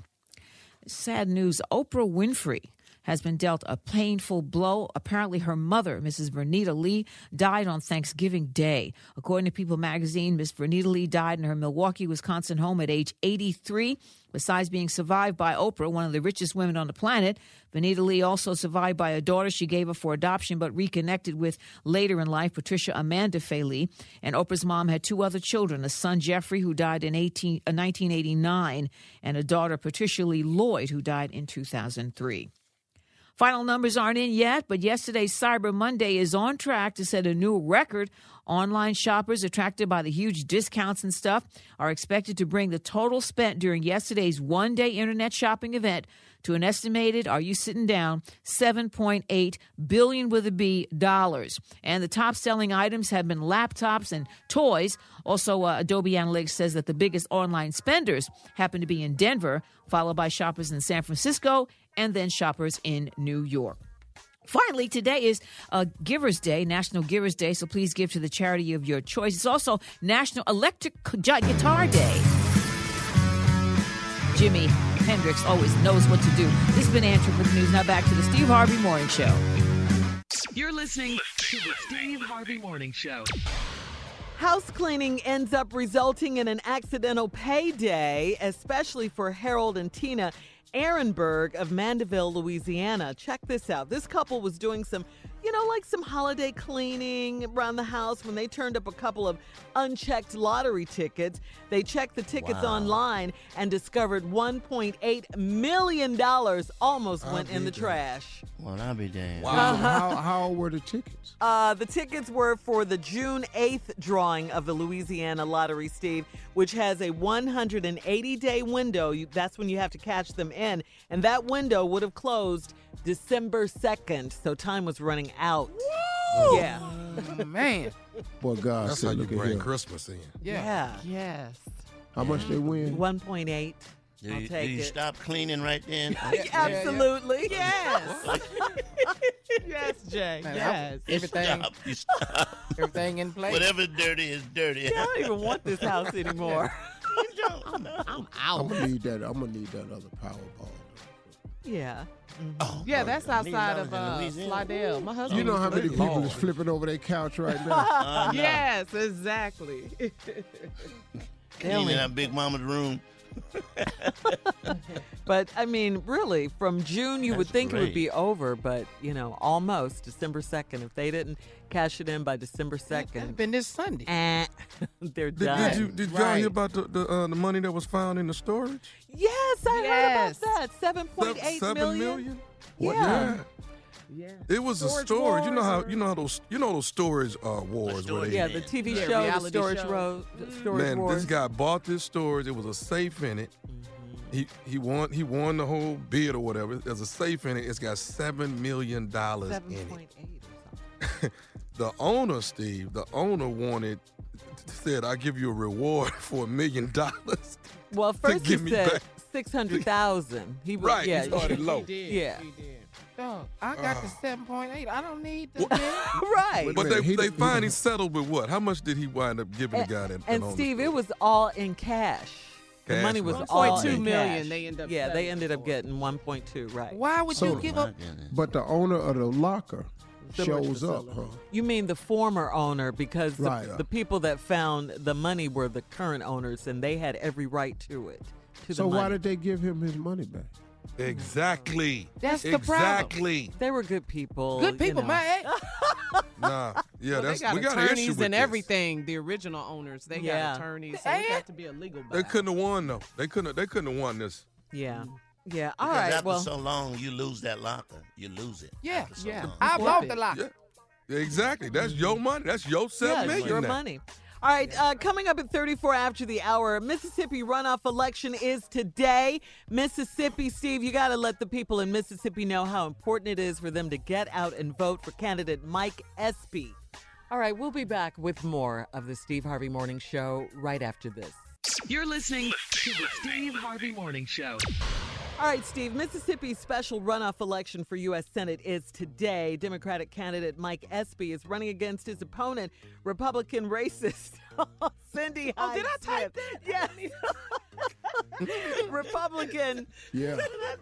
Sad news Oprah Winfrey has been dealt a painful blow. Apparently, her mother, Mrs. Vernita Lee, died on Thanksgiving Day. According to People magazine, Miss Vernita Lee died in her Milwaukee, Wisconsin home at age 83. Besides being survived by Oprah, one of the richest women on the planet, Vanita Lee also survived by a daughter she gave up for adoption but reconnected with later in life, Patricia Amanda Faye Lee. And Oprah's mom had two other children a son, Jeffrey, who died in 18, uh, 1989, and a daughter, Patricia Lee Lloyd, who died in 2003. Final numbers aren't in yet, but yesterday's Cyber Monday is on track to set a new record. Online shoppers attracted by the huge discounts and stuff are expected to bring the total spent during yesterday's one day internet shopping event to an estimated, are you sitting down, 7.8 billion with a B dollars. And the top selling items have been laptops and toys. Also, uh, Adobe Analytics says that the biggest online spenders happen to be in Denver, followed by shoppers in San Francisco and then shoppers in New York. Finally, today is uh, Givers Day, National Givers Day, so please give to the charity of your choice. It's also National Electric Guitar Day. Jimi Hendrix always knows what to do. This has been Ann Tripp with the news. Now back to the Steve Harvey Morning Show. You're listening to the Steve Harvey Morning Show. House cleaning ends up resulting in an accidental payday, especially for Harold and Tina Ehrenberg of Mandeville, Louisiana. Check this out. This couple was doing some, you know, like some holiday cleaning around the house when they turned up a couple of unchecked lottery tickets. They checked the tickets Wow. online and discovered $1.8 million almost went in the trash. Well, I'll be damned. Uh-huh. How, how old were the tickets? Uh, the tickets were for the June 8th drawing of the Louisiana Lottery, Steve, which has a 180 day window. You, that's when you have to catch them in. And that window would have closed December 2nd. So time was running out. Yeah. <laughs> Man. Boy, God That's said, how you look at bring him. Christmas in. Yeah. Yes. How much they win? 1.8. Do I'll you, do take you it. stop cleaning right then? <laughs> Absolutely. <laughs> Yes. yes, Jay. Man, I- yes. You Everything- stop. You stop. Everything in place. Whatever's dirty is dirty. I don't even want this house anymore. I'm out. I'm out. gonna need that. I'm gonna need that other Powerball. Yeah. Oh, Yeah, that's million outside of uh, Slidell. My husband. You know how many live people there. is flipping over their couch right <laughs> now? Uh, no. Yes, exactly. <laughs> Cleaning that big mama's room. <laughs> But I mean, really, from June you would That's think it would be over, but you know, almost December second. If they didn't cash it in by December It's second, been this Sunday. eh, <laughs> they're Did, done. did you did y'all Right. hear about the the, uh, the money that was found in the storage? Yes, I Yes. heard about that. Seven point Seven- eight seven million. million? Yeah. Yeah. It was a Storage storage. You know how you know how those you know those storage uh, wars where storage they Yeah, the TV Yeah, show, the reality storage show. road, storage man, wars. this guy bought this storage. It was a safe in it. He he won he won the whole bid or whatever. There's a safe in it. It's got seven million dollars in it. point eight or something. <laughs> The owner, Steve, the owner wanted said, "I give you a reward <laughs> for a million dollars." Well, first he give me said back. six hundred thousand. He was Right, he yeah, started low. He <laughs> did. Yeah. He did. Dog, I got the Uh. 7.8. I don't need the <laughs> right. But they he they finally settled with what? How much did he wind up giving the guy that? that And owned Steve, it was all in cash. The money was money. all 1.2 in cash. they end up Yeah, they ended up getting 1.2, right. Why would So- you give up? But the owner of the locker Storage shows up, huh? You mean the former owner because the, Right. the people that found the money were the current owners and they had every right to it. To So the why did they give him his money back? Exactly. That's the problem. exactly. They were good people. Good you people, know. my <laughs> ex. Nah, yeah, Well, that's they got we got an issue attorneys with and this. everything. The original owners, they Yeah. got attorneys. So it got to be a legal. They battle. couldn't have won though. They couldn't. Have, they couldn't have won this. Yeah. Mm. Yeah. All Because right. after Well, so long, you lose that locker. You lose it. Yeah, after so yeah. long. I Flip bought the locker. Yeah, exactly. That's your money. That's your yeah, seven it's million. your now. money. All right, uh, coming up at 34 after the hour, Mississippi runoff election is today. Mississippi, Steve, you got to let the people in Mississippi know how important it is for them to get out and vote for candidate Mike Espy. All right, we'll be back with more of the Steve Harvey Morning Show right after this. You're listening to the Steve Harvey Morning Show. All right, Steve, Mississippi's special runoff election for U.S. Senate is today. Democratic candidate Mike Espy is running against his opponent, Republican racist <laughs> Cindy Oh, did I Hyde type Smith. Yes. Repu- <laughs> <laughs> Republican. Yeah,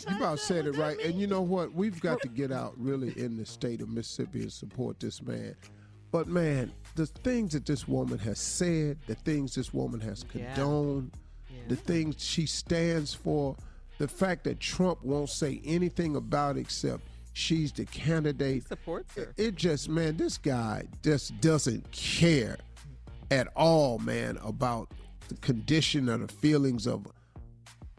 you about said it right. And you know what? We've got to get out really in the state of Mississippi and support this man. But man, the things that this woman has said, the things this woman has Yeah. condoned, the things she stands for, the fact that Trump won't say anything about it except she's the candidate. supports her. It just, man, this guy just doesn't care at all, man, about the condition or the feelings of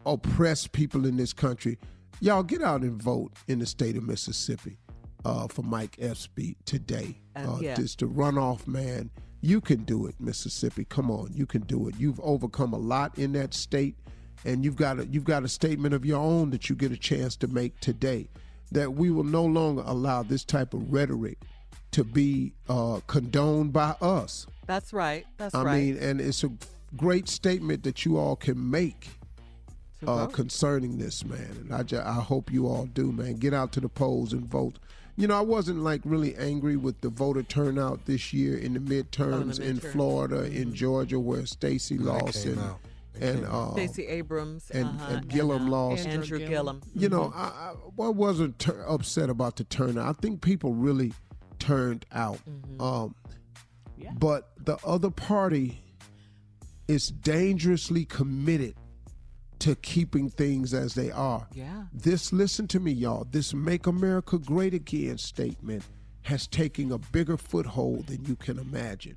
oppressed people in this country. Y'all get out and vote in the state of Mississippi uh, for Mike Espy today. Uh, yeah. Just the runoff, man. You can do it, Mississippi. Come on, you can do it. You've overcome a lot in that state, and you've got a, you've got a statement of your own that you get a chance to make today. That we will no longer allow this type of rhetoric to be uh, condoned by us. That's right. That's I right. I mean, and it's a great statement that you all can make uh, concerning this, man. And I, ju- I hope you all do, man. Get out to the polls and vote. You know, I wasn't like really angry with the voter turnout this year in the midterms in midterms. Florida, in Georgia, where Stacey lost and out. And uh, Stacey Abrams and, uh-huh, and Gillum uh, lost. Andrew Gillum. You know, I, I, I wasn't tur upset about the turnout. I think people really turned out. Mm-hmm. Um, But the other party is dangerously committed to keeping things as they are. Yeah. This, listen to me, y'all. This "Make America Great Again" statement has taken a bigger foothold than you can imagine.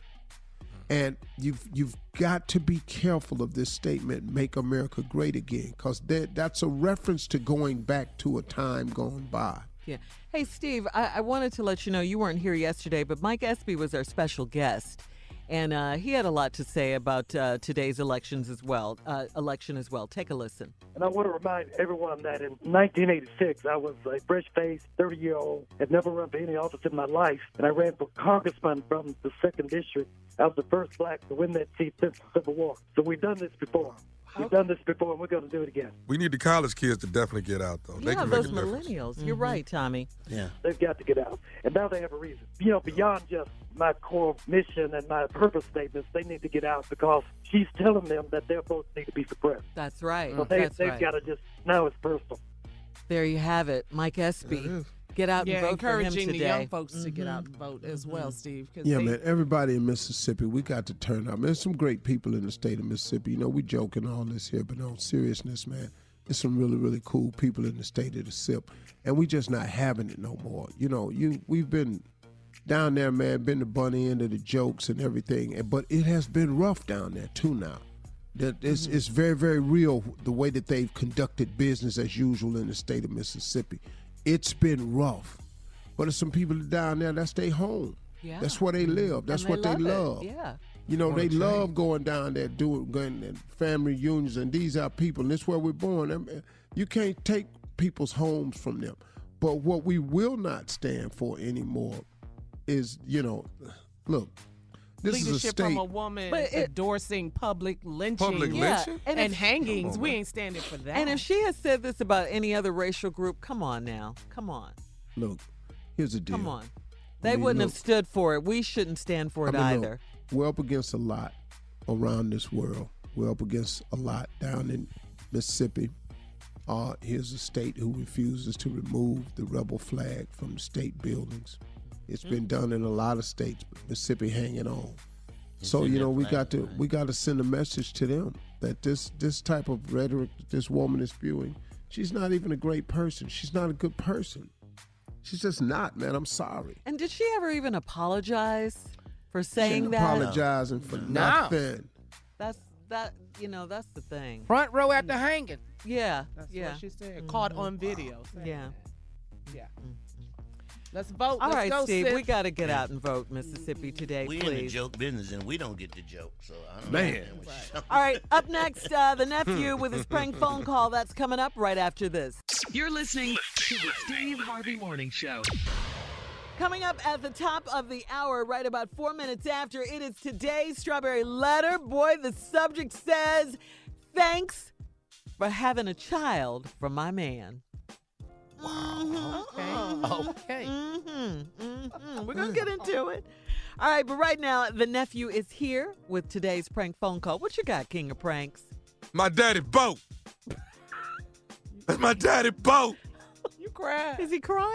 And you've you've got to be careful of this statement, "Make America Great Again," because that's a reference to going back to a time gone by. Yeah. Hey, Steve, I, I wanted to let you know you weren't here yesterday, but Mike Espy was our special guest. And uh, he had a lot to say about uh, today's elections as well. Uh, election as well. Take a listen. And I want to remind everyone that in 1986, I was a fresh-faced 30-year-old, had never run for any office in my life, and I ran for congressman from the second district. I was the first black to win that seat since the Civil War. So we've done this before. We've done this before, and we're going to do it again. We need the college kids to definitely get out though. They yeah, can make those a difference. millennials. You're mm-hmm. right, Tommy. Yeah. They've got to get out. And now they have a reason. You know, beyond just my core mission and my purpose statements, they need to get out because she's telling them that their votes need to be suppressed. That's right. So they, That's they've right. got to just, now it's personal. There you have it. Mike Espy. Get out yeah, and vote for him encouraging today. the young folks to get out and mm-hmm. vote as well, mm-hmm. Steve. 'cause Yeah, they- man. Everybody in Mississippi, we got to turn out. Man, there's some great people in the state of Mississippi. You know, we joking all this here, but on seriousness, man, there's some really, really cool people in the state of the SIP, and we just not having it no more. You know, you we've been down there, man, been the bunny end of the jokes and everything, but it has been rough down there too now. That it's, mm-hmm. it's very, very real the way that they've conducted business as usual in the state of Mississippi. It's been rough. But there's some people down there that's their home. Yeah. That's where they mm-hmm. live. That's And what they love. love. it. Yeah. You know, they change. love going down there doing going and family reunions, and these are people, and this is where we're born. I mean, uh, you can't take people's homes from them. But what we will not stand for anymore is, you know, look, this is a leadership state. from a woman But it- endorsing public lynching, Public Yeah, and and, if- hangings. On, we ain't standing for that. And if she has said this about any other racial group, come on now. Come on. look, here's the deal. Come on. They mean, wouldn't look- have stood for it. We shouldn't stand for it I mean, look, either. we're up against a lot around this world. We're up against a lot down in Mississippi. Uh, here's a state who refuses to remove the rebel flag from state buildings. It's mm. been done in a lot of states, but Mississippi hanging on. so you know we got to line. we got to send a message to them that this this type of rhetoric that this woman is spewing, she's not even a great person. She's not a good person. She's just not, man. I'm sorry. And did she ever even apologize for saying She's that? apologizing for No. nothing. That's that. You know, that's the thing. Front row at the hanging. Yeah. That's yeah. what she said. Caught on video. saying Yeah. that. Yeah. Mm. Let's vote. All Let's right, go, Steve. Sis. We got to get out and vote, Mississippi today, We in the please. joke business and we don't get the joke, so I don't Man. understand what All right. Up next, uh, the <laughs> nephew with his prank phone call. That's coming up right after this. You're listening to the Steve Harvey Morning Show. Coming up at the top of the hour, right about four minutes after, it is today's strawberry letter. Boy, the subject says, Thanks for having a child from my man. Mhm. Okay. Mhm. Mhm. We're going to get into it. All right, but right now, the nephew is here with today's prank phone call. What you got, King of Pranks? My daddy boat. That's my daddy boat. You crying? Is he crying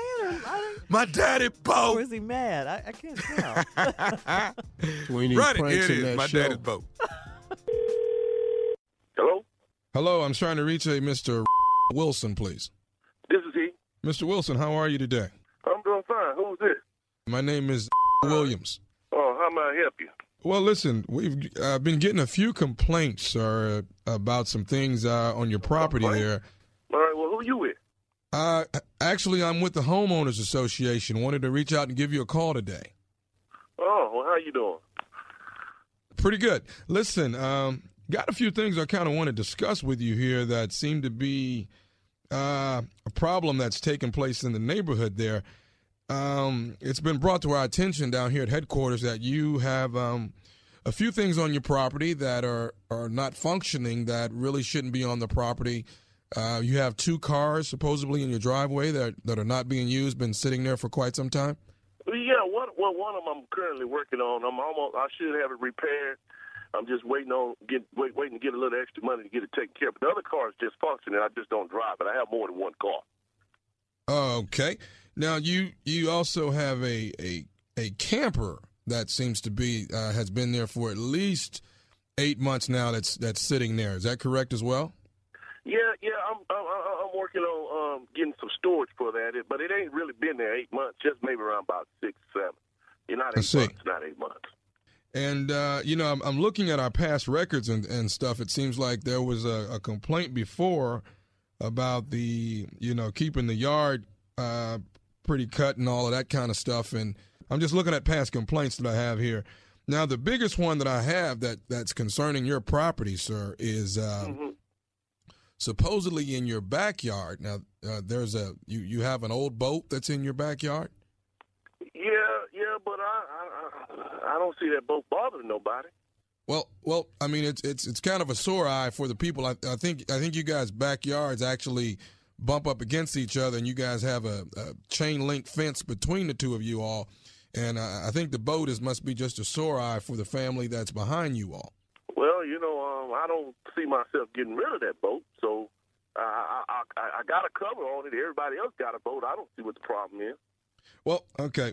or, My daddy boat. or is he mad? I, I can't tell. <laughs> Sweeney Run it. pranks Here it in is. that My show. daddy's boat. Hello? Hello, I'm trying to reach a Mr. Wilson, please. This is he. Mr. Wilson, how are you today? I'm doing fine. Who's this? My name is Williams. Oh, how may I help you? Well, listen, we've uh, been getting a few complaints, sir, about some things uh, on your property there. All right, well, who are you with? Uh, actually, I'm with the homeowners association. Wanted to reach out and give you a call today. Oh, well, how you doing? Pretty good. Listen, um, got a few things I kind of want to discuss with you here that seem to be uh, a problem that's taken place in the neighborhood there. Um, it's been brought to our attention down here at headquarters that you have um, a few things on your property that are, are not functioning that really shouldn't be on the property. Uh, you have two cars supposedly in your driveway that, that are not being used, been sitting there for quite some time. Yeah, one, well, one of them I'm currently working on. I'm almost, I should have it repaired. I'm just waiting on get wait, waiting to get a little extra money to get it taken care of. But the other car is just functioning. I just don't drive it. I have more than one car. Okay. Now you you also have a a a camper that seems to be uh, has been there for at least eight months now. That's that's sitting there. Is that correct as well? Yeah, yeah, I'm I'm, I'm working on um, getting some storage for that. But it ain't really been there eight months. Just maybe around about six, seven. You're not eight months, not eight months. And uh, you know, I'm, I'm looking at our past records and, and stuff. It seems like there was a, a complaint before about the you know keeping the yard uh, pretty cut and all of that kind of stuff. And I'm just looking at past complaints that I have here. Now, the biggest one that I have that that's concerning your property, sir, is uh, supposedly in your backyard. Now, uh, there's a you you have an old boat that's in your backyard. Yeah, yeah, but I I, don't see that boat bothering nobody. Well, well, I mean, it's it's it's kind of a sore eye for the people. I, I think I think you guys' backyards actually bump up against each other, and you guys have a, a chain link fence between the two of you all. And I, I think the boat is must be just a sore eye for the family that's behind you all. Well, you know, um, I don't see myself getting rid of that boat, so I, I I I got a cover on it. Everybody else got a boat. I don't see what the problem is. Well, okay.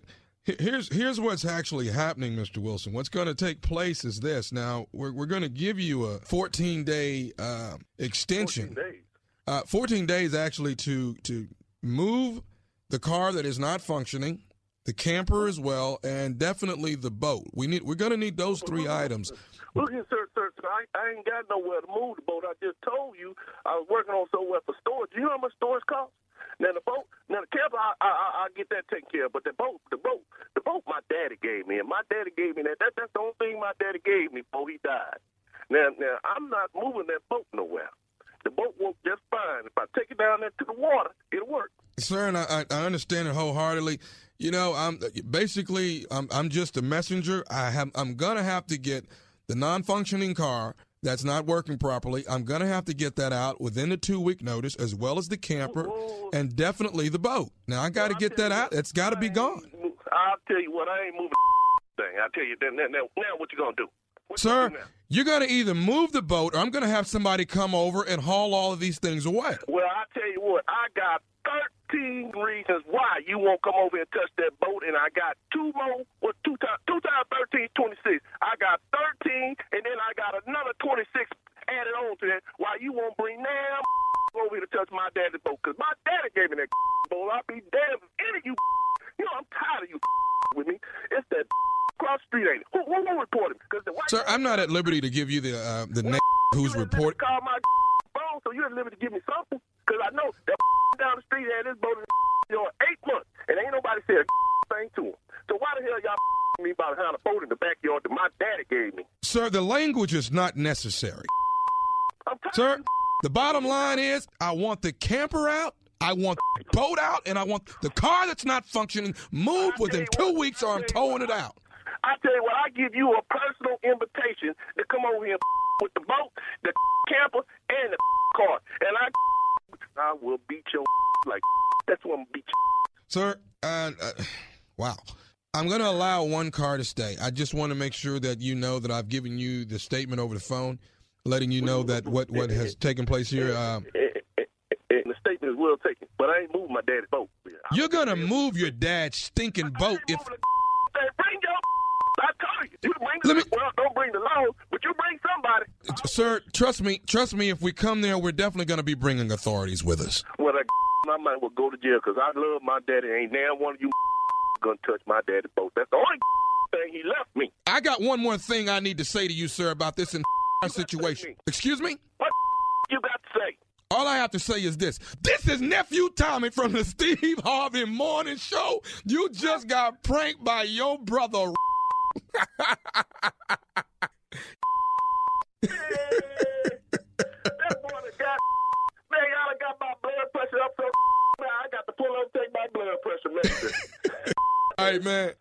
Here's here's what's actually happening, Mr. Wilson. What's going to take place is this. Now we're we're going to give you a 14 day uh, extension. 14 days. Uh, 14 days actually to to move the car that is not functioning, the camper as well, and definitely the boat. We need we're going to need those three items. Look here, sir, sir, sir. I, I ain't got nowhere to move the boat. I just told you I was working on somewhere for storage. You know how much storage costs? Now the boat, now the camper, I, I, I, I'll get that taken care of. But the boat, the boat, the boat, my daddy gave me, and my daddy gave me that. That that's the only thing my daddy gave me before he died. Now, now I'm not moving that boat nowhere. The boat works just fine. If I take it down there to the water, it'll work. Sir, and I, I I understand it wholeheartedly. You know, I'm basically I'm I'm just a messenger. I have I'm gonna have to get the non-functioning car that's not working properly. I'm gonna have to get that out within the two week notice, as well as the camper, and definitely the boat. Now I got to get that out. It's got to be gone, I'll tell you what, I ain't moving thing. I'll tell you that. Now, now, now what you gonna do? sir. You're gonna either move the boat, or I'm gonna have somebody come over and haul all of these things away. Well, I tell you what, I got 13 reasons why you won't come over and touch that boat, and I got two more. What two times? Two times 13 26. I got 13, and then I got another 26 added on to that. Why you won't bring damn <laughs> over here to touch my daddy's boat? Cause my daddy gave me that <laughs> boat. I'll be damned if any of you. <laughs> You know, I'm tired of you with me. It's that cross street, ain't it? Who, who will report him? Cause the white Sir, I'm not at liberty to give you the uh, the name who's reporting. call my phone, so you're at liberty to give me something. Because I know that <laughs> down the street had this boat in <laughs> know, eight months, and ain't nobody said a <laughs> thing to him. So why the hell y'all me about having a boat in the backyard that my daddy gave me? Sir, the language is not necessary. Sir, the bottom line is I want the camper out, I want the boat out, and I want the car that's not functioning moved within two weeks or I'm towing it out. I tell you what, I give you a personal invitation to come over here with the boat, the camper, and the car, and I, I will beat your <laughs> like <laughs> that's what I'm beat you. <laughs> Sir, uh, uh, <sighs> wow. I'm going to allow one car to stay. I just want to make sure that you know that I've given you the statement over the phone, letting you know that what, what has taken place here. And the statement is well taken. But I ain't moving my daddy's boat. You're gonna move your dad's stinking boat if Hey, bring your. I You bring well, don't bring the law, but you bring somebody. Sir, trust me, trust me, if we come there, we're definitely gonna be bringing authorities with us. Well, I, I might well go to jail because I love my daddy. Ain't now one of you <laughs> gonna touch my daddy's boat. That's the only <laughs> thing he left me. I got one more thing I need to say to you, sir, about this entire <laughs> situation. Excuse me? What you got to say? All I have to say is this. This is nephew Tommy from the Steve Harvey Morning Show. You just got pranked by your brother. Man, y'all got my blood pressure up so <laughs> man, I got to pull up take my blood pressure medicine. <laughs> Hey man,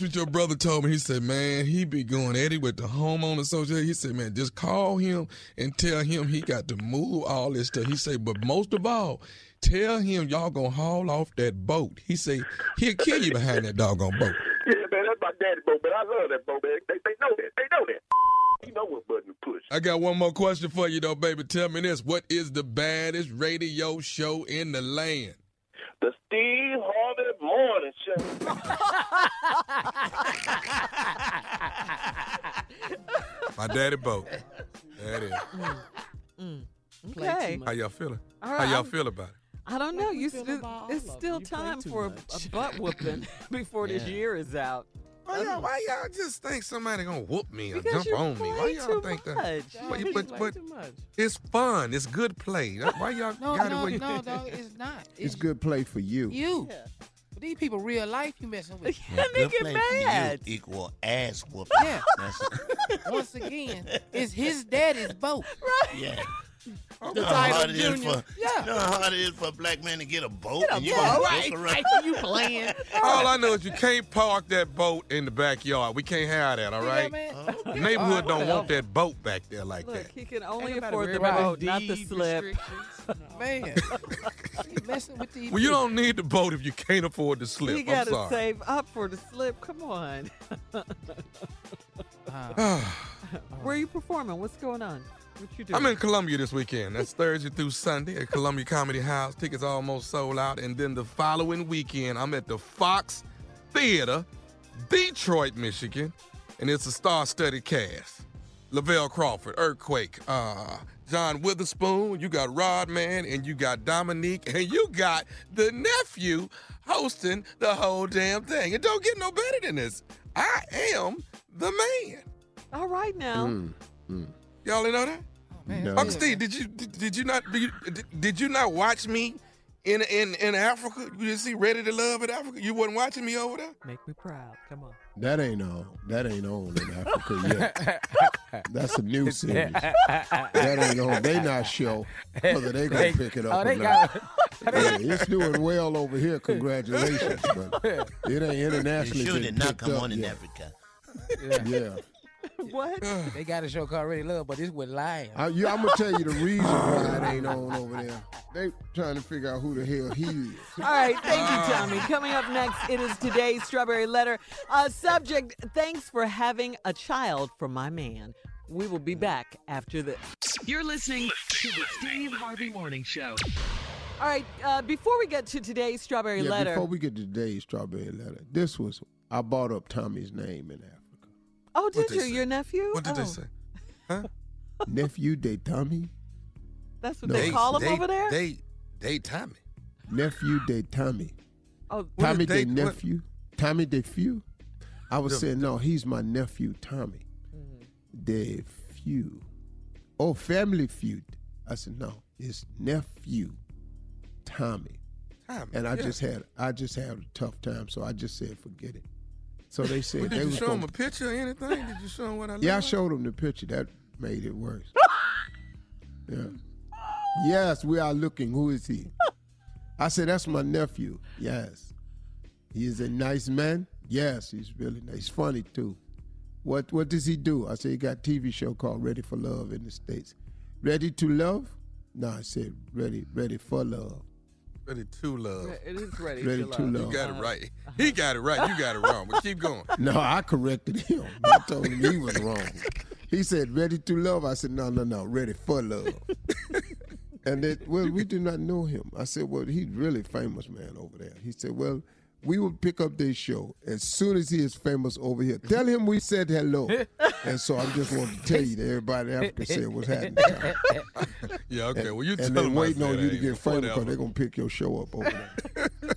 what your brother told me. He said, man, he be going at it with the homeowner association. He said, man, just call him and tell him he got to move all this stuff. He said, but most of all, tell him y'all gonna haul off that boat. He said he'll kill you behind that doggone boat. <laughs> yeah, man, that's my daddy's boat, but I love that boat, man. They, they know that. They know that. You know what button to push. I got one more question for you though, baby. Tell me this: What is the baddest radio show in the land? The Steve Harvey Morning Show. <laughs> My daddy boat. That is. Okay. How y'all feeling? All right, How y'all I'm- feel about it? I don't know. You still, it's still time for a, a butt whooping <laughs> before this year is out. Why y'all, why y'all just think somebody gonna whoop me or Because jump you on me? Why play y'all too think that? much. But, You but, but too much. it's fun. It's good play. Why y'all No, got it no, where you no, dog, it's not. <laughs> It's good play for you. You. But these people real life you messing with. <laughs> Yeah, good play for you Equal ass whooping. Yeah. That's Once again, it's his daddy's boat. <laughs> Right. Yeah. The You know how title hard it is junior. for Yeah. you know how hard it is for a black man to get a boat Get a and you boat, gonna right, <laughs> right, you playing. All I know is you can't park that boat in the backyard. We can't have that, all right? Yeah, right? man. The Okay. neighborhood All right, don't want that boat back there like Look, that. he can only Ain't afford the worried about boat, not the deed slip. <laughs> Man, <laughs> you messing with these Well, you don't need the boat if you can't afford the slip. You got to save up for the slip. Come on. <sighs> <sighs> Where are you performing? What's going on? What you doing? I'm in Columbia this weekend. That's Thursday through Sunday at Columbia Comedy House. Tickets almost sold out. And then the following weekend, I'm at the Fox Theater, Detroit, Michigan. And it's a star-studded cast. Lavelle Crawford, Earthquake, uh, John Witherspoon, you got Rodman, and you got Dominique, and you got the nephew hosting the whole damn thing. It don't get no better than this. I am the man. All right now. Mm, Y'all didn't know that? Oh, no. Uncle Steve, did you did, did you not did you, did you not watch me in in in Africa? You didn't see Ready to Love in Africa? You wasn't watching me over there? Make me proud. Come on. That ain't on. That ain't on in Africa yet. <laughs> That's a new series. That ain't on. They not show whether they gonna pick it oh, up they or not. got- <laughs> yeah, it's doing well over here. Congratulations, but <laughs> it ain't internationally. The show did not come up on in yet. Africa. Yeah. <laughs> What? <sighs> They got a show called Ready Love, but it's with lions. I, yeah, I'm gonna tell you the reason why it <laughs> ain't on over there. They trying to figure out who the hell he is. All right, thank you, Tommy. Coming up next, it is today's Strawberry Letter. Uh, subject, thanks for having a child for my man. We will be back after this. You're listening to the Steve Harvey Morning Show. All right, uh, before we get to today's Strawberry Yeah, Letter. before we get to today's strawberry letter, this was I bought up Tommy's name in Africa. Oh, did you? Your nephew? What did oh, they say? Huh? <laughs> Nephew de Tommy. That's what No. they call him they, over there? They they Tommy. Nephew de Tommy. oh, What Tommy is they- de what- nephew. Tommy de few. I was The- saying no, he's my nephew Tommy. Mm-hmm. De few. Oh, family feud. I said no, it's nephew Tommy. Tommy. And I yeah. just had I just had a tough time, so I just said forget it. So they said they did you show him a picture or anything? Did you show him what I look Yeah, I showed him the picture. That made it worse. yeah. Yes, we are looking. Who is he? I said, that's my nephew. Yes. He is a nice man. Yes, he's really nice. He's funny too. What what does he do? I said he got a TV show called Ready for Love in the States. Ready to love? No, I said ready, ready for love. Ready to love. It is ready, Ready to to love. love. You got it right. He got it right. You got it wrong. But keep going. <laughs> No, I corrected him. I told him he was wrong. He said ready to love. I said no, no, no, ready for love. <laughs> And they, well, we do not know him. I said, well, he's really famous man over there. He said, well, we will pick up this show as soon as he is famous over here. Tell him we said hello. <laughs> and so I just want to tell you that everybody in Africa said what's happening. Yeah, okay. Well, you and tell they're waiting on you to get famous because they're gonna pick your show up over there. <laughs>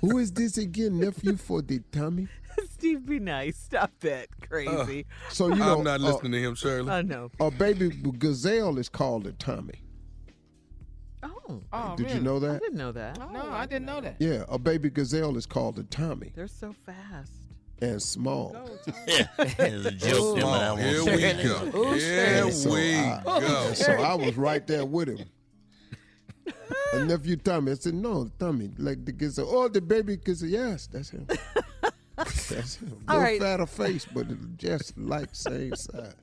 Who is this again, nephew for the Tommy? <laughs> Steve, be nice. Stop that. Crazy. So you know, I'm not uh, listening to him, Shirley. I know. A baby gazelle is called a Tommy. Oh. Oh, Did you really? know I that? didn't know that. No, I didn't know that. Yeah, a baby gazelle is called a Tommy They're so fast. And small. Yeah, <laughs> there's a joke there, but I won't Here we go. Here so we I, go. so I was right there with him. <laughs> And nephew Tommy, I said, no, Tommy, like the gazelle. Oh, the baby gazelle. Yes, that's him. <laughs> That's him. All Little right. fatter face, but just like same size.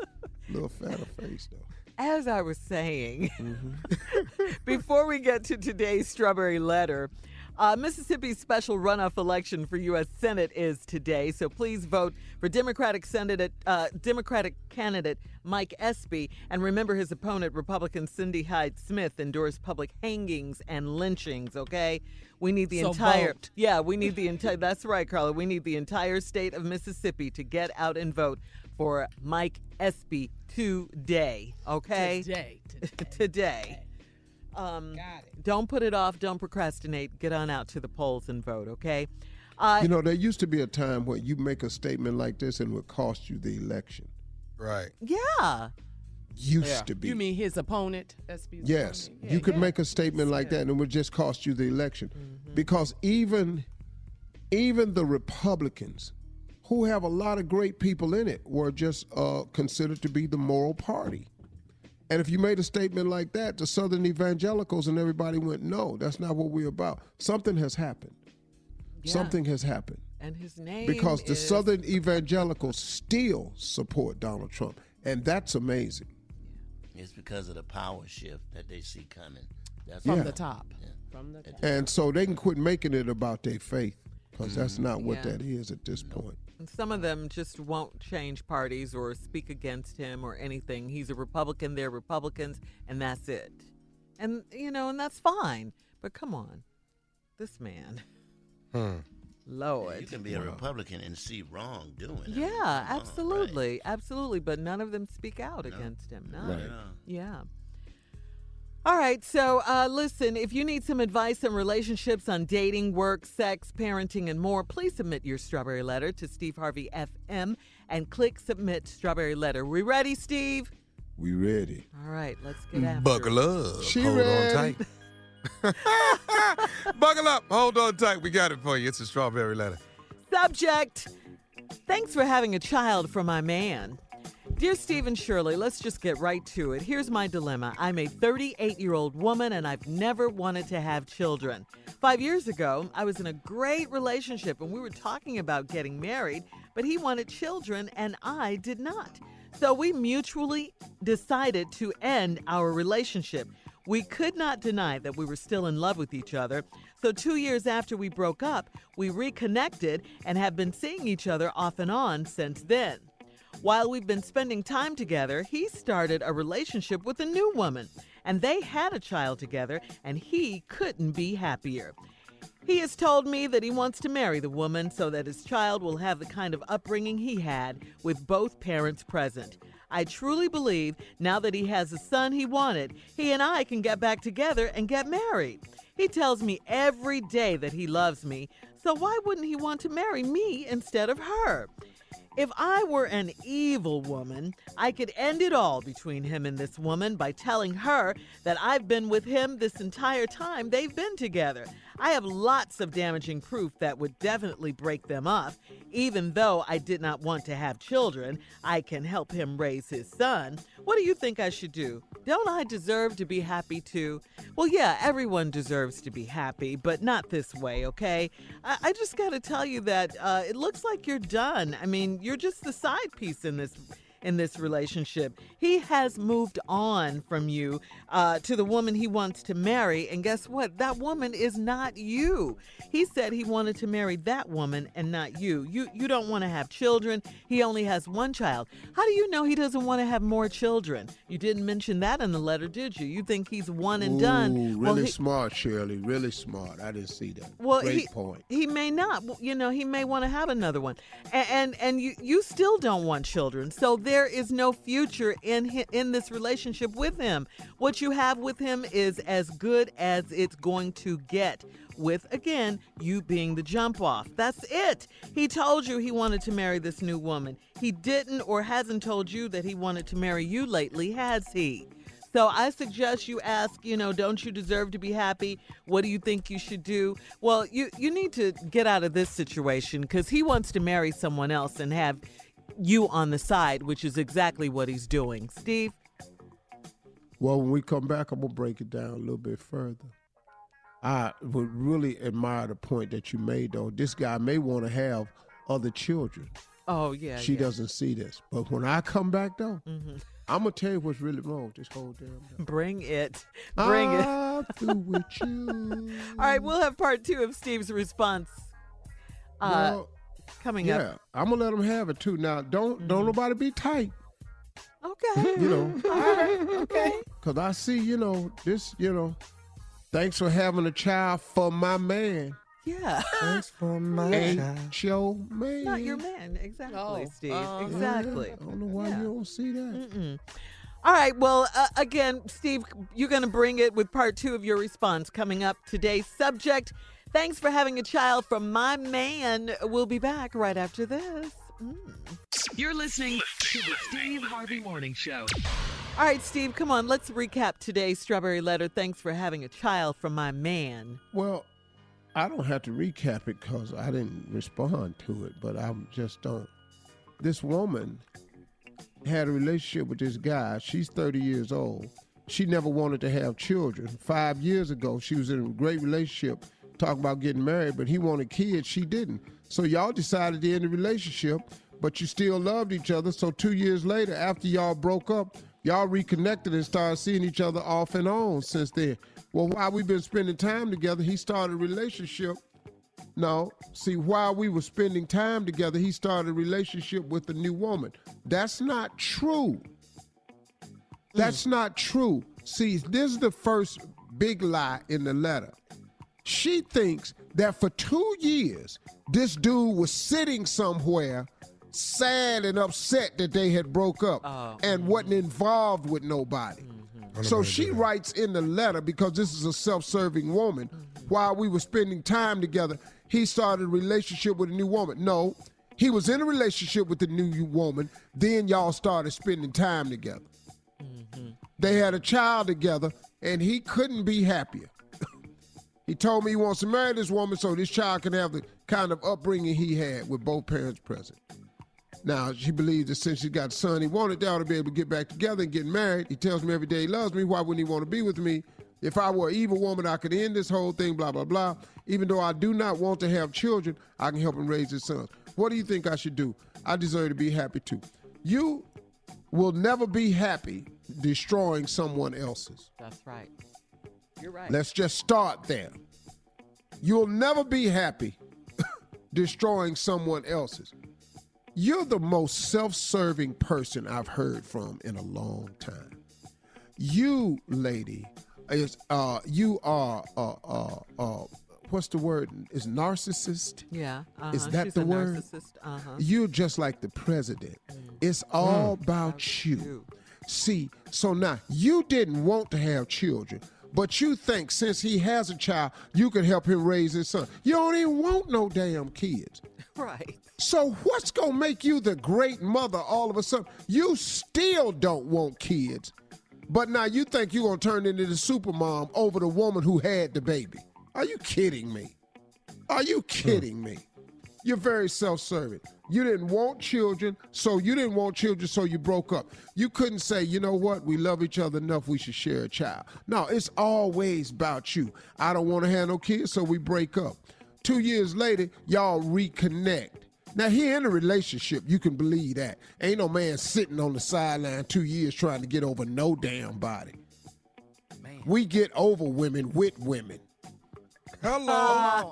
Little fatter face though. As I was saying, Mm-hmm. before we get to today's strawberry letter, uh, Mississippi's special runoff election for U.S. Senate is today, so please vote for Democratic Senate, uh, Democratic candidate Mike Espy, and remember his opponent, Republican Cindy Hyde Smith, endorsed public hangings and lynchings. Okay, we need the So entire vote. <laughs> yeah, we need the entire. That's right, Carla. We need the entire state of Mississippi to get out and vote for Mike Espy today. Okay, Today. today. <laughs> Um, Don't put it off. Don't procrastinate. Get on out to the polls and vote. Okay. Uh, You know, there used to be a time when you make a statement like this and it would cost you the election. Right. yeah. Used Yeah. to be. You mean his opponent? Espy's Yes, opponent? you could yeah. make a statement like that and it would just cost you the election. Mm-hmm. Because even even the Republicans, who have a lot of great people in it, were just uh, considered to be the moral party. And if you made a statement like that, the Southern evangelicals and everybody went, no, that's not what we're about. Something has happened. Yeah. Something has happened. And his name Because the is- Southern evangelicals still support Donald Trump. And that's amazing. It's because of the power shift that they see coming. That's From Yeah. the top. From the top. And so they can quit making it about their faith because that's mm-hmm. not what Yeah. that is at this point. And some of them just won't change parties or speak against him or anything. He's a Republican. They're Republicans, and that's it. And you know, and that's fine. But come on, this man, Hmm. Lord. You can be a Republican and see wrong doing it. Yeah, absolutely, absolutely. But none of them speak out against him. None. Right. Yeah. All right. So, uh, listen, if you need some advice on relationships, on dating, work, sex, parenting, and more, please submit your strawberry letter to Steve Harvey FM and click submit strawberry letter. We ready, Steve? We ready. All right. Let's get after it. Buckle it. up. She Hold ready. on tight. <laughs> Buckle up. Hold on tight. We got it for you. It's a strawberry letter. Subject Thanks for having a child for my man. Dear Stephen Shirley, let's just get right to it. Here's my dilemma I'm a 38 year old woman and I've never wanted to have children. Five years ago, I was in a great relationship and we were talking about getting married, but he wanted children and I did not. So we mutually decided to end our relationship. We could not deny that we were still in love with each other. So, two years after we broke up, we reconnected and have been seeing each other off and on since then. While we've been spending time together, he started a relationship with a new woman, and they had a child together, and he couldn't be happier. He has told me that he wants to marry the woman so that his child will have the kind of upbringing he had with both parents present. I truly believe now that he has the son he wanted, he and I can get back together and get married. He tells me every day that he loves me, so why wouldn't he want to marry me instead of her? If I were an evil woman, I could end it all between him and this woman by telling her that I've been with him this entire time they've been together. I have lots of damaging proof that would definitely break them up. Even though I did not want to have children, I can help him raise his son. What do you think I should do? Don't I deserve to be happy too? Well, yeah, everyone deserves to be happy, but not this way, okay? I, I just got to tell you that uh, it looks like you're done. I mean, you're just the side piece in this in this relationship. He has moved on from you uh, to the woman he wants to marry. And guess what? That woman is not you. He said he wanted to marry that woman and not you. You, you don't want to have children. He only has one child. How do you know he doesn't want to have more children? You didn't mention that in the letter, did you? You think he's one and done. Ooh, Well, really he- smart, Shirley. Really smart. I didn't see that. well, Great he, point. he may not. You know, he may want to have another one, and and, and you you still don't want children. So there is no future in in this relationship with him. What you have with him is as good as it's going to get. With again, you being the jump off. That's it. He told you he wanted to marry this new woman. He didn't or hasn't told you that he wanted to marry you lately, has he? So I suggest you ask, you know, don't you deserve to be happy? What do you think you should do? Well, you you need to get out of this situation because he wants to marry someone else and have you on the side, which is exactly what he's doing. Steve, Well, when we come back, I'm gonna break it down a little bit further. I would really admire the point that you made, though. This guy may want to have other children. Oh yeah. she yeah. doesn't see this, but when I come back, though, Mhm. I'm gonna tell you what's really wrong with this whole damn. Thing. Bring it. Bring I'm it. through with <laughs> you. All right, we'll have part two of Steve's response. Uh, Well, coming yeah, up. Mm-hmm. I'm gonna let them have it too. Now, don't don't nobody be tight. Okay. You know, <laughs> All right. Okay. Cause I see, you know, this, you know, thanks for having a child for my man. Yeah. Thanks for <laughs> my Ain't your man. Not your man. Exactly, Oh, Steve. uh, exactly. I don't know why you don't see that. Mm-mm. All right. Well, uh, again, Steve, you're going to bring it with part two of your response coming up. Today's subject. Thanks for having a child from my man. We'll be back right after this. Mm. You're listening to the Steve Harvey Morning Show. All right, Steve, come on. Let's recap today's strawberry letter. Thanks for having a child from my man. Well, I don't have to recap it because I didn't respond to it, but I just don't. This woman had a relationship with this guy. She's 30 years old. She never wanted to have children. Five years ago, she was in a great relationship, talking about getting married, but he wanted kids. She didn't. So y'all decided to end the relationship, but you still loved each other. So two years later, after y'all broke up, y'all reconnected and started seeing each other off and on since then. Well, while we've been spending time together, he started a relationship. No, see, while we were spending time together, he started a relationship with a new woman. That's not true. That's mm. not true. See, this is the first big lie in the letter. She thinks that for two years, this dude was sitting somewhere sad and upset that they had broke up oh. and wasn't involved with nobody. Mm-hmm. So she writes in the letter because this is a self-serving woman. Mm-hmm. While we were spending time together, he started a relationship with a new woman. No, he was in a relationship with the new woman. Then y'all started spending time together. Mm-hmm. They had a child together, and he couldn't be happier. He told me he wants to marry this woman so this child can have the kind of upbringing he had with both parents present. Now, she believes that since she got a son he wanted, they to be able to get back together and get married. He tells me every day he loves me. Why wouldn't he want to be with me? If I were an evil woman, I could end this whole thing, blah, blah, blah. Even though I do not want to have children, I can help him raise his sons. What do you think I should do? I deserve to be happy too. You will never be happy destroying someone else's. That's right. You're right. Let's just start there. You'll never be happy <laughs> destroying someone else's. You're the most self serving person I've heard from in a long time. You, lady, is uh, you are uh, uh, uh, what's the word? Is narcissist? Yeah. Uh-huh. Is that She's the word? narcissist. Uh-huh. You're just like the president. It's all about you. See, so now you didn't want to have children, but you think since he has a child, you can help him raise his son. You don't even want no damn kids. <laughs> Right. So what's gonna make you the great mother all of a sudden? You still don't want kids, but now you think you're gonna turn into the super mom over the woman who had the baby. Are you kidding me? Are you hmm. kidding me? You're very self-serving. You didn't want children, so you didn't want children, so you broke up. You couldn't say, you know what, we love each other enough, we should share a child. No, it's always about you. I don't want to have no kids, so we break up. Two years later, y'all reconnect. Now he in a relationship, you can believe that. Ain't no man sitting on the sideline two years trying to get over no damn body. We get over women with women. Hello.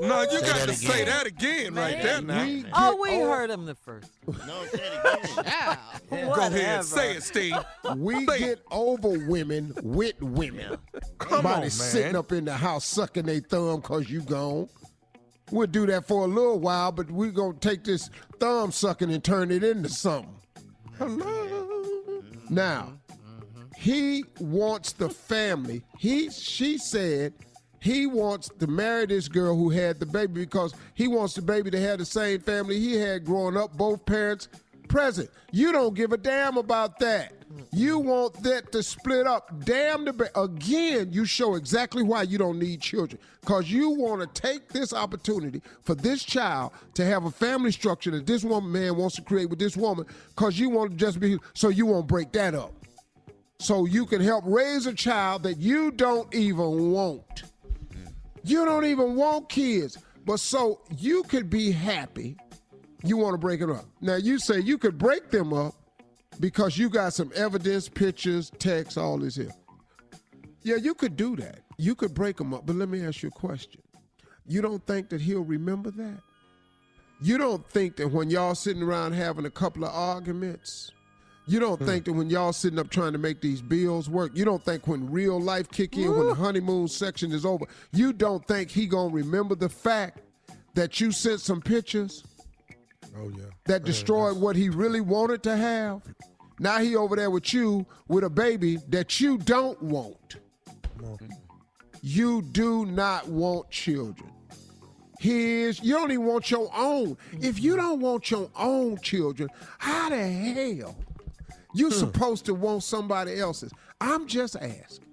no, you Say got that to say that again right there now. We Oh, we over- heard him the first. time. No, say it again. <laughs> Go ahead, say it, Steve. We get over women with women. Come Somebody on, man. sitting up in the house sucking their thumb cause you gone. We'll do that for a little while, but we're gonna take this thumb sucking and turn it into something. Hello. Now, he wants the family. He she said he wants to marry this girl who had the baby because he wants the baby to have the same family he had growing up, both parents present. You don't give a damn about that. You want that to split up. Damn the again. You show exactly why you don't need children because you want to take this opportunity for this child to have a family structure that this woman man wants to create with this woman because you want to just be so you won't break that up so you can help raise a child that you don't even want. You don't even want kids, but so you could be happy. You want to break it up. Now you say you could break them up because you got some evidence, pictures, text, all this here. Yeah, you could do that. You could break them up, but let me ask you a question. You don't think that he'll remember that? You don't think that when y'all sitting around having a couple of arguments, you don't hmm. think that when y'all sitting up trying to make these bills work, you don't think when real life kick in, when the honeymoon section is over, you don't think he gonna remember the fact that you sent some pictures Oh yeah. that destroyed what he really wanted to have? Now he over there with you with a baby that you don't want. You do not want children. His, you don't even want your own. If you hmm. don't want your own children, how the hell you hmm. supposed to want somebody else's? I'm just asking.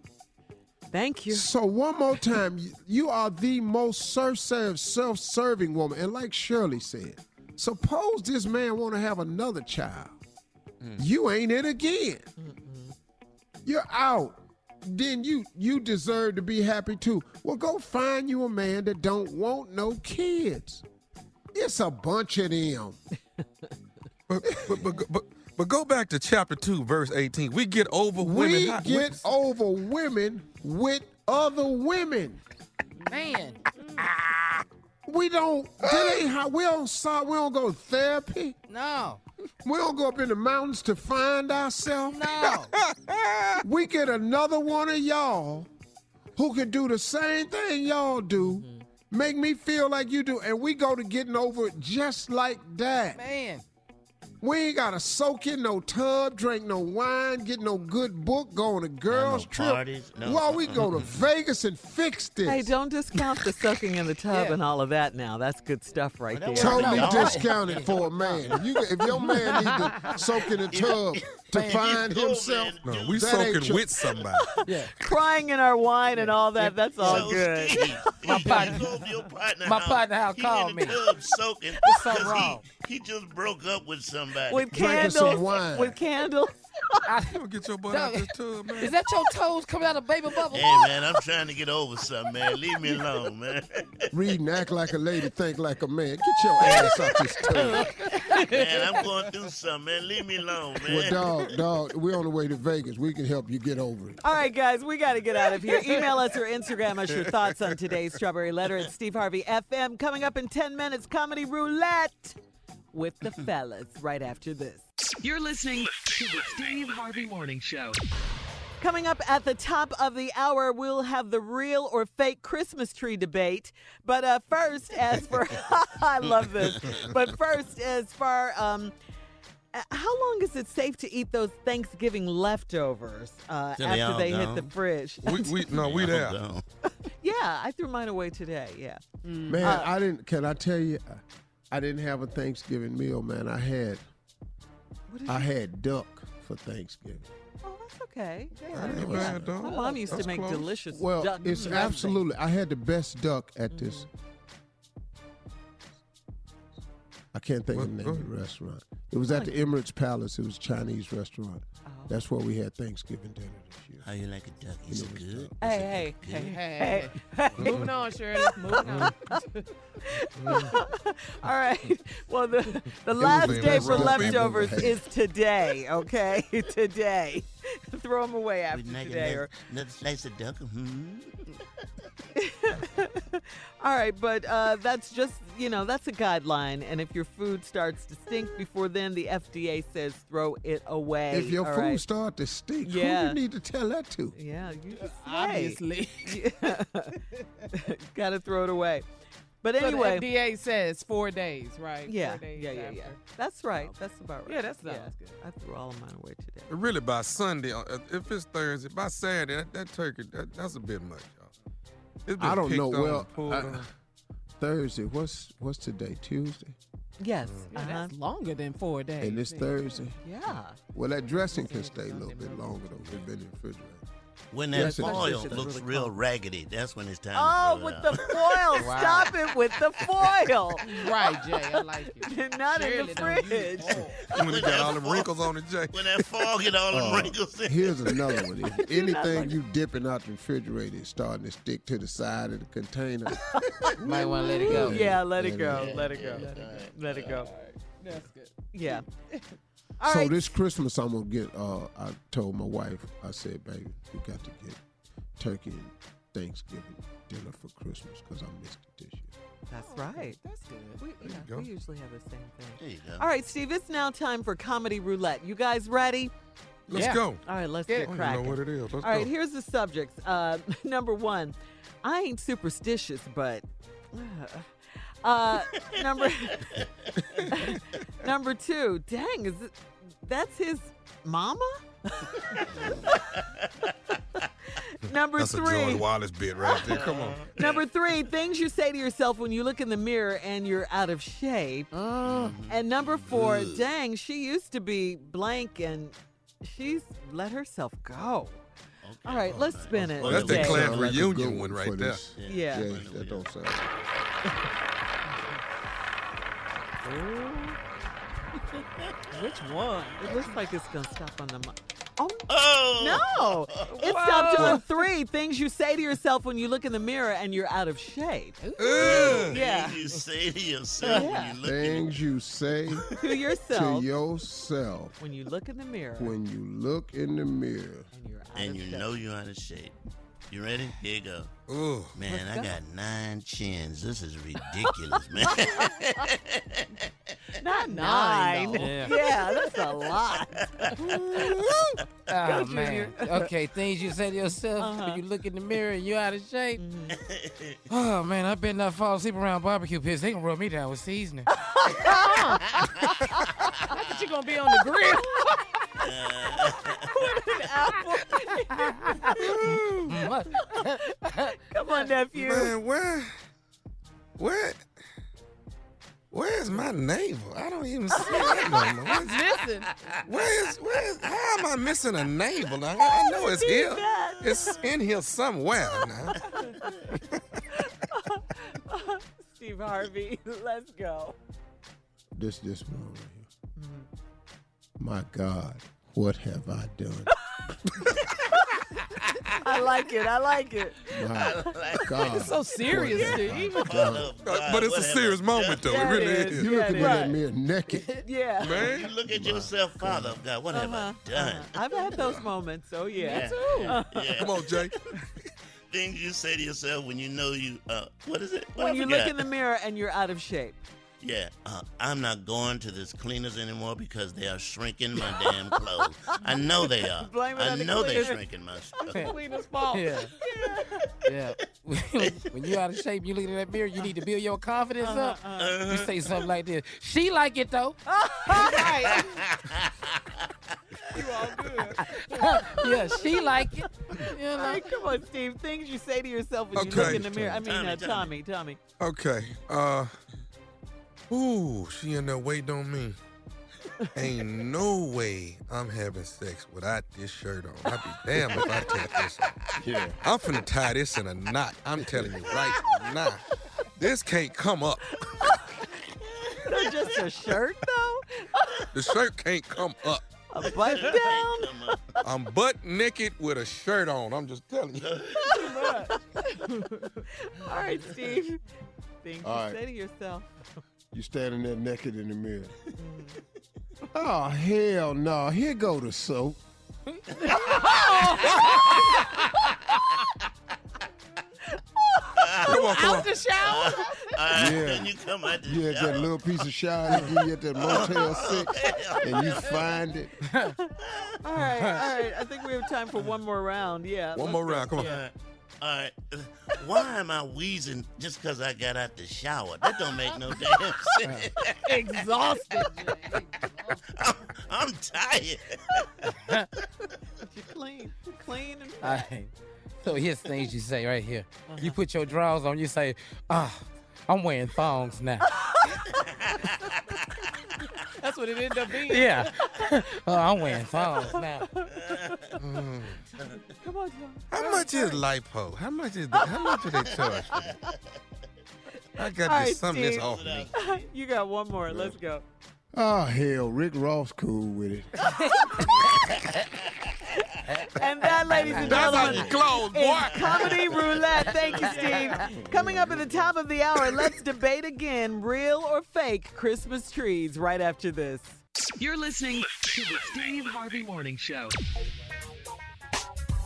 Thank you. So one more time, you- you are the most self-serve, self-serving woman, and like Shirley said, suppose this man want to have another child, hmm. you ain't it again. You're out. Then you you deserve to be happy too. Well, go find you a man that don't want no kids. It's a bunch of them. <laughs> But, but, but, but, but go back to chapter 2, verse 18. We get over women. We How- get over women with other women. Man. We don't. That ain't how we don't. so- We don't go to therapy. No. We don't go up in the mountains to find ourselves. No. <laughs> we get another one of y'all who can do the same thing y'all do, mm-hmm. make me feel like you do, and we go to getting over it just like that. Man. We ain't gotta soak in no tub, drink no wine, get no good book, go on a girls' trip. parties, no. Well, we go to <laughs> Vegas and fix this. Hey, don't discount the soaking in the tub Yeah. and all of that now. That's good stuff right there. Totally No. discounted <laughs> for a man. If, you, if your man need to soak in a tub <laughs> to Man, find himself, man. No, we that soaking with somebody. Yeah. Crying in our wine and all that, that's all So, good. Steve, My partner- go to partner my house, partner house he called in the me. Tub soaking something 'cause wrong. He, <laughs> he just broke up with somebody. With Drinking some candles. wine. With candles. <laughs> You don't get your butt out this tub, man. Is that your toes coming out of baby bubble? Hey man, I'm trying to get over something, man. Leave me alone, man. read and act like a lady, think like a man. Get your ass out this tub. <laughs> man, I'm going through something, man. Leave me alone, man. Well, dog, dog, we're on the way to Vegas. We can help you get over it. All right, guys, we got to get out of here. Email us or Instagram us your thoughts on today's Strawberry Letter at Steve Harvey FM. Coming up in 10 minutes, Comedy Roulette with the fellas right after this. You're listening to the Steve Harvey Morning Show. Coming up at the top of the hour, we'll have the real or fake Christmas tree debate. But uh, first, as for <laughs> I love this. But first, as far um, uh, how long is it safe to eat those Thanksgiving leftovers uh, Till they after they hit the fridge? We, we, no, we there. <laughs> yeah, I threw mine away today. Yeah. Man, Uh, I didn't. Can I tell you? I didn't have a Thanksgiving meal, man. I had, I had duck for Thanksgiving. Oh, that's okay. Yeah. That ain't bad, dog. My mom used That's to make close. delicious Well, duck it's dressing. absolutely. I had the best duck at mm-hmm. this. I can't think of the name of the restaurant. It was at the Emirates Palace. It was a Chinese restaurant. That's where we had Thanksgiving dinner this year. How you like a duck? Is it good? Hey, hey, hey, hey, hey. <laughs> Moving on, Shirley. <laughs> Moving on. <laughs> All right. Well, the the last day for leftovers is today. Okay, today. Throw them away after Would like today. a Or, nice, nice slice of duck? Hmm? all right, but uh, that's just you know that's a guideline, and if your food starts to stink before then, the FDA says throw it away. If your all food right? start to stink, Yeah. who you need to tell that to? Yeah, you just say. Obviously. <laughs> Got to throw it away. But So anyway, the FDA says four days, right? yeah, Four days yeah, yeah, yeah. after. That's right. That's about right. Yeah, that sounds good. I threw all of mine away today. Really, by Sunday, uh, if it's Thursday, by Saturday, that, that turkey, that, that's a bit much, y'all. It's been I don't know. on, Well, I- Thursday. What's what's today? Tuesday. Yes. Yeah, uh-huh. that's longer than four days. And it's Thursday. Yeah. Well, that dressing can stay a little bit longer though. It's been in the refrigerator. When that Yes, foil looks really real raggedy, that's when it's time Oh, to throw with it the foil. <laughs> Wow. Stop it with the foil. <laughs> Right, Jay. I like it. <laughs> Not in the fridge. foil. When it got all them wrinkles on it, Jay. When that foil get all them Uh, wrinkles in Here's another one. If anything like- you dipping out the refrigerator is starting to stick to the side of the container, Might want to let it go. Yeah, let it go. Let it go. Let it go. That's good. Yeah. All so right. this Christmas I'm gonna get. Uh, I told my wife. I said, "Baby, we got to get turkey and Thanksgiving dinner for Christmas because I missed it this year." That's right. That's good. We, yeah, go. we usually have the same thing. There you go. All right, Steve, it's now time for Comedy Roulette. You guys ready? Let's Yeah. go. All right, let's Yeah. I get don't cracking. know what it is. Let's All right, go. here's the subjects. Uh, <laughs> number one, I ain't superstitious, but. Uh, Uh, number <laughs> number two, dang, is it, that's his mama? <laughs> number That's a three, George Wallace bit right there. Come on. <laughs> Number three, things you say to yourself when you look in the mirror and you're out of shape. And number four, dang, she used to be blank and she's let herself go. All right, let's spin it. Well, that's the Jay. clan Sound like a reunion one right for there. this. Yeah. Jay, that don't sound. Which one? It looks like it's gonna stop on the. Mo- oh Oh! no! It stopped on three things you say to yourself when you look in the mirror and you're out of shape. Ugh. Yeah, You say to yourself Yeah. when you look in Things you say <laughs> to yourself. <laughs> to yourself yourself when you look in the mirror when you look in the mirror. and you're out and of you shape. know you're out of shape. You ready? Here you go. Ooh. Man, I go. got nine chins. This is ridiculous, man. <laughs> Not Nine, nine. Yeah. <laughs> Yeah. that's a lot. <laughs> Oh, Go, man. Okay, things you say to yourself Uh-huh. when you look in the mirror and you're out of shape. Mm-hmm. Oh, man, I better not fall asleep around barbecue pits. They gonna rub me down with seasoning. Not that you're gonna be on the grill. Come on, nephew. Man, where, where, where's my navel? I don't even see that no more. <laughs> Where's- Listen, Where is, where is, how am I missing a navel? Now, I know it's here. It's in here somewhere now. <laughs> Steve Harvey, let's go. This this one right here. Mm-hmm. My God, what have I done? <laughs> I like it. I like it. My God. so serious, what have Steve. done? But it's a serious moment, though. Yeah, it really it is. is. You Yeah, looking it in that is. mirror naked. <laughs> Yeah. Man. You look at yourself, Father of God. What have Uh-huh, I done? uh-huh. I've had those moments. Oh yeah. Yeah. Yeah. <laughs> come on, Jay. Things you say to yourself when you know you. Uh, what is it? What When I you look forgot. in the mirror and you're out of shape. Yeah, uh, I'm not going to this cleaners anymore because they are shrinking my damn clothes. I know they <laughs> are. Blame it I on the know they're cleaners. shrinking my stuff. <laughs> Cleaner's fault. Yeah. <laughs> Yeah. when you're out of shape, you look in that mirror, you need to build your confidence up. Uh-huh. You say something like this. She like it though. right. you all good. yeah, she like it. You know? right, come on, Steve. Things you say to yourself when you look in the mirror. I mean, Tommy, uh, Tommy. Tommy, Tommy. Okay. Uh. Ooh, she in there waiting on me. Ain't no way I'm having sex without this shirt on. I'd be damned if I take this off. Yeah. I'm finna tie this in a knot. I'm telling you right now. This can't come up. The <laughs> or just a shirt though? The shirt can't come up. A button down? I'm butt naked with a shirt on. I'm just telling you. <laughs> All right, Steve. Things to All right. say to yourself. You standing there naked in the mirror. <laughs> oh hell no! Here go the soap. <laughs> Come on, come on. The shower. <laughs> Uh, Yeah. Then you come out the You had shower. that little piece of shower they give you at that Motel Six, and you find it. All right, all right. I think we have time for one more round. Yeah. One more go. round. Come on. Yeah. All right. <laughs> Why am I wheezing just because I got out the shower? That don't make no damn sense. <laughs> Exhausted. <laughs> I'm, I'm tired. You're clean. You're clean and All right. So here's things you say right here. You put your drawers on. You say, "Ah, I'm wearing thongs now." That's what it ended up being. yeah. <laughs> oh, I'm wearing thongs now. Mm. Come on, John. How much is lipo? How much is the, how much do they charge for that? I got All this right, something that's off me. <laughs> you got one more. Let's go. Oh hell, Rick Ross cool with it. And that, ladies and That's how gentlemen, you close, boy. is Comedy Roulette. Thank you, Steve. Coming up at the top of the hour, let's debate again real or fake Christmas trees right after this. You're listening to the Steve Harvey Morning Show.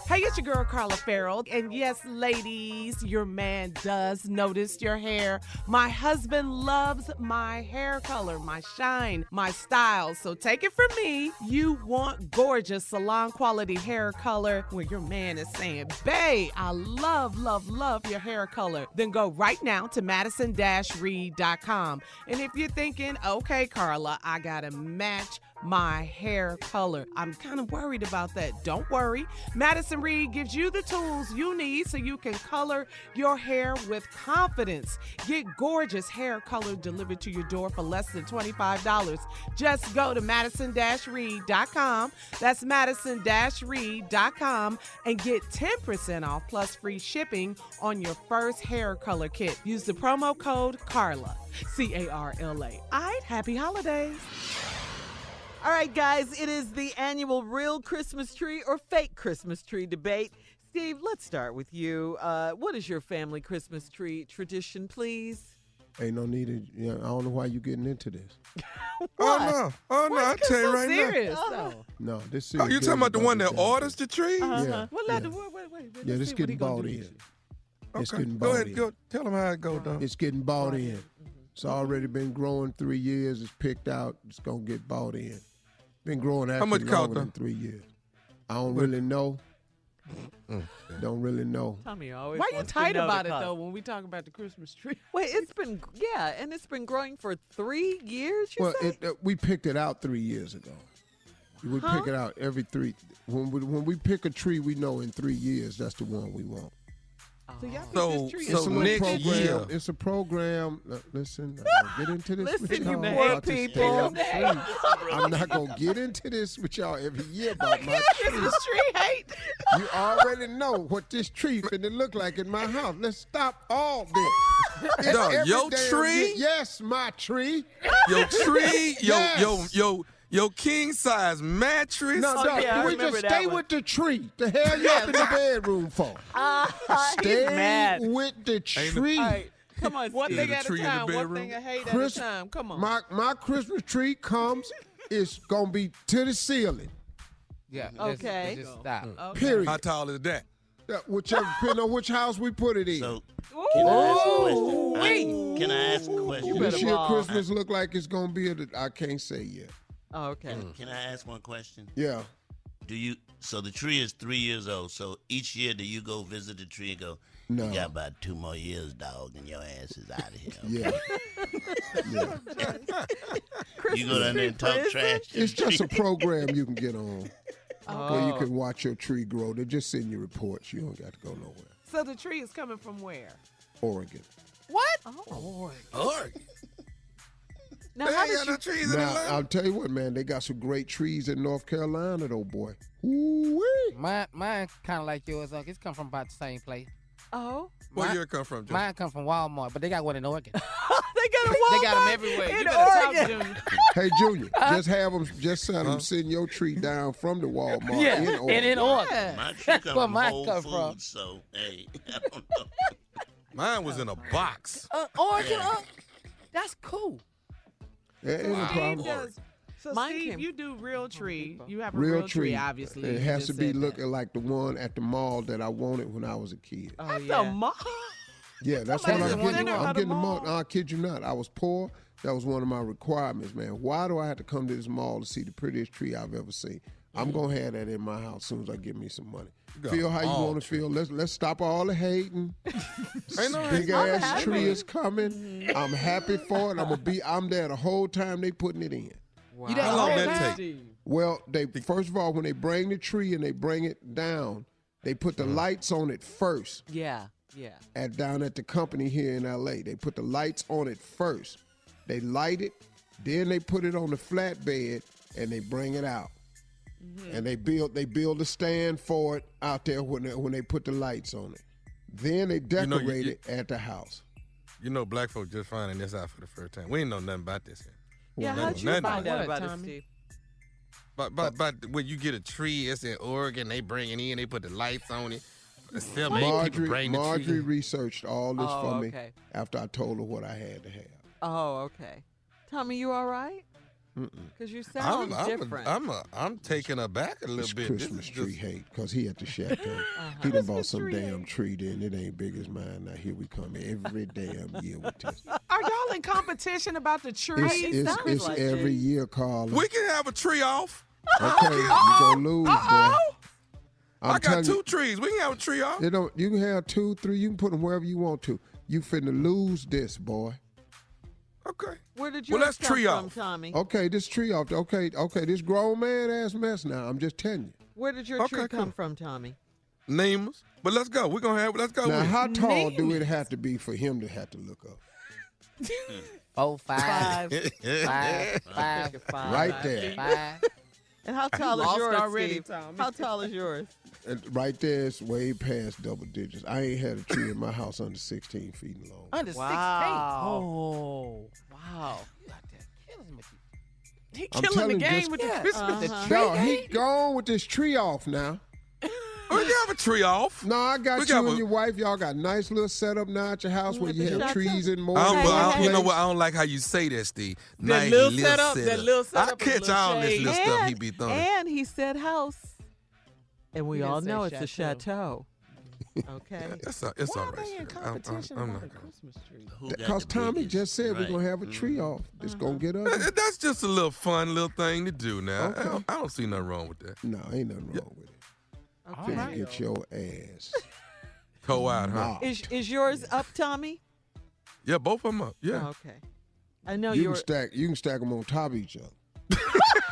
Hey, it's your girl Carla Ferrell. And yes, ladies, your man does notice your hair. My husband loves my hair color, my shine, my style. So take it from me. You want gorgeous salon quality hair color where your man is saying, Babe, I love, love, love your hair color. Then go right now to madison reed.com. And if you're thinking, okay, Carla, I gotta match my hair color. I'm kind of worried about that. Don't worry. Madison Reed gives you the tools you need so you can color your hair with confidence. Get gorgeous hair color delivered to your door for less than $25. Just go to madison-reed.com. That's madison-reed.com and get 10% off plus free shipping on your first hair color kit. Use the promo code CARLA. C A R L A. All right, happy holidays. All right, guys, it is the annual real Christmas tree or fake Christmas tree debate. Steve, let's start with you. Uh, what is your family Christmas tree tradition, please? Ain't no need. To, you know, I don't know why you getting into this. <laughs> Oh no! Oh no! I tell you right serious, now. though. No, this. Is. Oh, you talking about the one that orders the tree? Uh-huh. Yeah, Well, yeah. let the- wait, wait, wait. Yeah, Let's this see what getting bought in. this year. It's Okay. getting Go bought ahead. in. Go. Tell them how it go, though. It's getting bought in. It's already been growing three years. It's picked out. It's gonna get bought in. Been growing actually much longer cost, than three years. I don't really know. Mm. Don't really know. Tommy always Why are you wants to tight know the about it cost. though when we talk about the Christmas tree? <laughs> Wait, it's been yeah, and it's been growing for three years. You Well, say? it, uh, we picked it out three years ago. We Huh? pick it out every three. When we, when we pick a tree, we know in three years that's the one we want. So y'all pick So- this tree so it's a next program. year- It's a program. uh, listen, I'm gonna <laughs> get into this with Listen, you y'all poor about this people. damn tree. I'm <laughs> not gonna get into this with y'all every year about my tree. Christmas tree hate. <laughs> You already know what this tree finna look like in my house. Let's stop all this. It's Dog, every your tree? year- Yes, my tree. Your tree, your Yes. your your your king size mattress. No, Oh, no, yeah, we just stay one. with the tree. The hell you up in the bedroom for? <laughs> Ah, Stay mad. with the tree. All right, come on, <laughs> One Steve. thing the at a tree in the time. One thing I hate Chris- at a time. Come on. My my Christmas tree comes. It's gonna be to the ceiling. Yeah. Okay. let's just stop. Okay. Period. How tall is that? Yeah, whichever depending on which house we put it in. So, can I ask a question? I- Can I ask a question? this year. Christmas look like it's gonna be. A, I can't say yet. Oh, okay. Can I ask one question? Yeah. Do you? So the tree is three years old. So each year, do you go visit the tree and go? No. You got about two more years, dog, and your ass is out of here. Yeah. <laughs> yeah. You go down there and talk Christmas trash. to It's the just a program you can get on oh. where you can watch your tree grow. They just send you reports. You don't got to go nowhere. So the tree is coming from where? Oregon. What? Oh. Oregon. Now, They how ain't did got you? no trees in Now Atlanta. I'll tell you what, man. They got some great trees in North Carolina, though, boy. Ooh-wee. Mine, mine kind of like yours. Uncle. It's come from about the same place. Oh, Where Mine- you come from, Joe? Mine come from Walmart, but they got one in Oregon. <laughs> They got a Walmart <laughs> They got 'em everywhere. You in better talk, Oregon. Junior. <laughs> Hey Junior, just have them, just send them, send your tree down from the Walmart Yeah, in and in Oregon. My tree That's come where from mine Whole come Foods, from. so hey, I don't know. Mine was in a box. Uh, Oregon, uh, that's cool. There ain't no Steve problem. does. So Mine Steve, came- you do real tree. You have a Real, real, tree, obviously. It You has to just be said that. looking like the one at the mall that I wanted when I was a kid. Oh, At yeah. the mall. Yeah, <laughs> that's what Somebody's I'm in the getting. center I'm of the getting the mall. mall. No, I kid you not. I was poor. That was one of my requirements, man. Why do I have to come to this mall to see the prettiest tree I've ever seen? I'm gonna have that in my house as soon as I get me some money. got Feel how you all want to feel. Let's let's stop all the hating. <laughs> Ain't no Big I'm ass happy. tree is coming. Mm-hmm. I'm happy for it. I'm gonna be. I'm there the whole time they putting it in. You How long that take? Well, they first of all when they bring the tree and they bring it down, they put the mm-hmm. lights on it first. Yeah, yeah. at down at the company here in LA. They put the lights on it first. They light it, then they put it on the flatbed and they bring it out. Mm-hmm. And they build they build a stand for it out there when they, when they put the lights on it. Then they know, you- decorate you- it at the house. You know, black folk just finding this out for the first time. We ain't know nothing about this. Yet. Yeah, Well, how'd you nothing find out What, about it, Tommy? Steve? But but but when you get a tree, it's in Oregon. They bring it in. They put the lights on it. Still Marjorie, bring the Marjorie tree. researched all this Oh, for me okay. after I told her what I had to have. Oh, okay. Tommy, you all right? Because you I'm, sound I'm, different. A, I'm, a, I'm taken aback a little This bit. Christmas this is tree just, hate because he at the chateau. Uh-huh. He done bought some damn tree then. It ain't big as mine. Now here we come every damn year with this. Are y'all in competition about the tree? It's, it's, it's like every it. year, Carla. we can have a tree off. Okay, you gonna lose, boy. I'm I got two you, trees. We can have a tree off. You don't. You can have two, three. You can put them wherever you want to. You finna lose this, boy. Okay. Where did Well, yours come tree from, off. Tommy? Okay, this tree off. Okay, okay, this grown man ass mess. Now I'm just telling you. Where did your Okay, tree cool. come from, Tommy? Name us. But let's go. We're gonna have. Let's go. Now, how tall do it have to be for him to have to look up? Four, five, <laughs> Five. five, five, Five. Right there. five. And <laughs> how tall is yours, already, Steve? Tommy. How tall is <laughs> yours? And right there, it's way past double digits. I ain't had a tree in my house under 16 feet long. Under Wow. sixteen. Oh, wow. You out there killing me. He killing the telling you, game just- with the Christmas Uh-huh. tree. No, he gone with this tree off now. <laughs> Oh, we can have a tree off. No, I got We you got and one. your wife. Y'all got nice little setup now at your house where you have chateau. trees and more. I don't, Hey, I hey, don't, you know what? I don't like how you say that, Steve. That nice little setup, that little setup I with catch little all this shade. little stuff he be throwing. And he said house. And we He all know it's a chateau. chateau. Okay. <laughs> It's, a, it's Why all are they in Steve. I'm- I'm- competition I'm about not a gonna- Christmas tree? Who Because Tommy biggest? just said we're going to have a tree mm-hmm. off. It's going to uh-huh. get ugly. That- That's just a little fun little thing to do now. I, don't, I don't see nothing wrong with that. No, ain't nothing wrong with it. Okay. Finna get your ass. <laughs> Toe out, huh? Is, is yours up, Tommy? Yeah, both of them up. Yeah. Oh, okay. I know you you're. can stack. You can stack them on top of each other.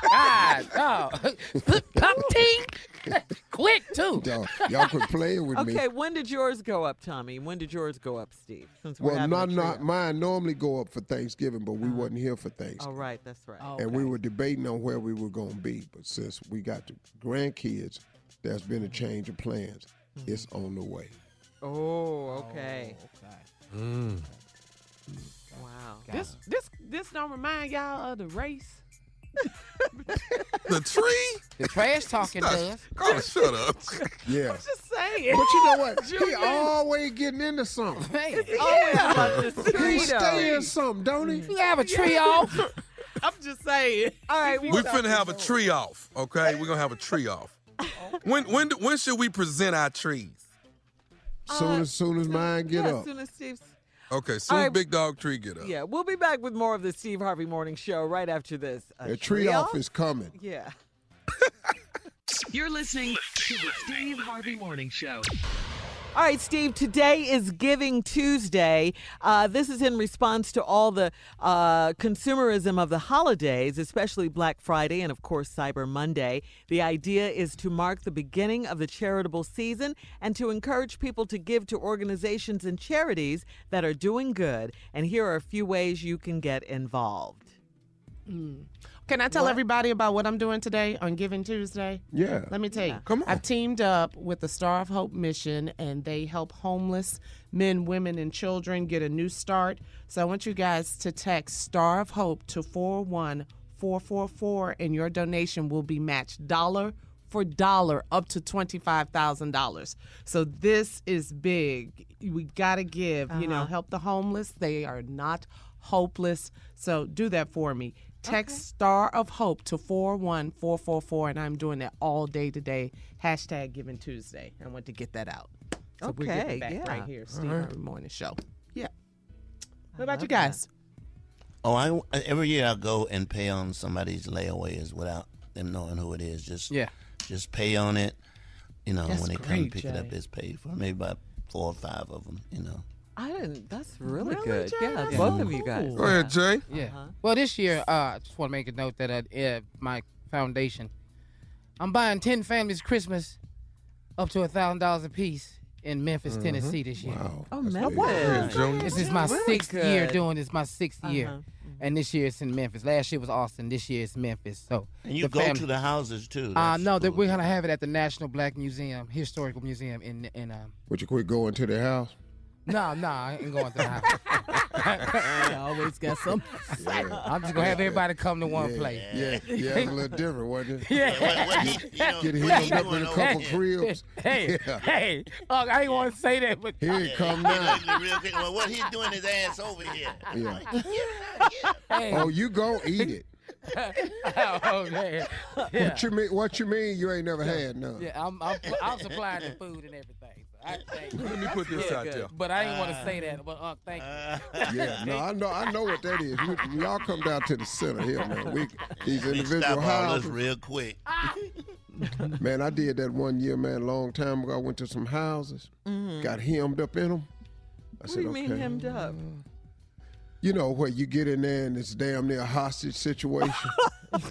God, no. Pop ting. Quick, too. Y'all, y'all quit playing with me. Okay, when did yours go up, Tommy? When did yours go up, Steve? Since we're Well, not not mine. Normally go up for Thanksgiving, but we uh-huh. wasn't here for Oh, Thanksgiving, right, that's right. Oh, and we were debating on where we were going to be. But since we got the grandkids, there's been a change of plans. Mm-hmm. It's on the way. Oh, okay. Mm. Wow. This this this don't remind y'all of the race. <laughs> The tree? The trash talking does. <laughs> Oh, shut up. Yeah. <laughs> I'm just saying. But you know what? He always getting into something. Hey, Always about this He stay in something, don't he? you have a tree off. I'm just saying. All right, We finna have a tree off, okay? We're gonna have a tree off. When when when should we present our trees? Soon uh, as soon as mine get yeah, up. As soon as Steve's. Okay, soon All as right. Big Dog Tree get up. Yeah, we'll be back with more of the Steve Harvey Morning Show right after this. A The tree off is coming. Yeah. You're listening to the Steve Harvey Morning Show. All right, Steve, today is Giving Tuesday. Uh, this is in response to all the uh, consumerism of the holidays, especially Black Friday and, of course, Cyber Monday. The idea is to mark the beginning of the charitable season and to encourage people to give to organizations and charities that are doing good. And here are a few ways you can get involved. Can I tell What? everybody about what I'm doing today on Giving Tuesday? Yeah. Let me tell you. Come on. I've teamed up with the Star of Hope mission, and they help homeless men, women, and children get a new start. So I want you guys to text Star of Hope to 41444, and your donation will be matched dollar for dollar up to $25,000. So this is big. We got to give, you know, Uh-huh. help the homeless. They are not hopeless. So do that for me. Text Star of Hope to 41444, and I'm doing that all day today. Hashtag Giving Tuesday. I want to get that out. So we're Okay, getting back yeah. right here, Steve All right. Harvey Morning Show. Yeah. What about you guys? Oh, I every year I go and pay on somebody's layaways without them knowing who it is. Just Yeah. just pay on it. You know, That's when they come great, pick it up, it's paid for. Maybe about four or five of them. You know. I didn't. That's really, Really, good. Jay? Yeah, That's both so of you guys. cool. Go ahead, Jay. Yeah. Uh-huh. Well, this year, uh, I just want to make a note that uh, uh, my foundation, I'm buying ten families Christmas, up to a thousand dollars a piece in Memphis, Tennessee this year. Wow. Oh, That's man. big. What? Yeah, Junior. This is my Really sixth year good. doing this. My 6th year, Uh-huh. and this year it's in Memphis. Last year was Austin. This year it's Memphis. So And you go family- to the houses too. Uh, That's no, that cool. we're gonna have it at the National Black Museum, Historical Museum in in um. Would you quit going to the house? No, no, I ain't going to the house. <laughs> I always got some. I'm just gonna have everybody come to one yeah, place. Yeah, yeah, it's a little different, wasn't it? Yeah. What, what he, you know, Get what him up in a couple here? cribs. Hey, <laughs> Yeah. hey, Ugg, I didn't want to say that, but Here he <laughs> come He now. real quick. Well, what he's doing his ass over here. Yeah. hey, Oh, you go eat it. oh man, yeah, What you mean? What you mean? You ain't never had none? yeah, I'm, I'm I'm supplying the food and everything. So I thank you. Let me put this Yeah, out good. there. But I didn't want to uh. say that. But Ugg, thank you. Uh. Yeah, no, I know, I know what that is. We, we all come down to the center here, man. We these individual stop all this houses. real quick. <laughs> Man, I did that one year, man, a long time ago. I went to some houses, mm-hmm. got hemmed up in them. I What said, do you mean okay. hemmed up? You know where you get in there and it's damn near a hostage situation. <laughs>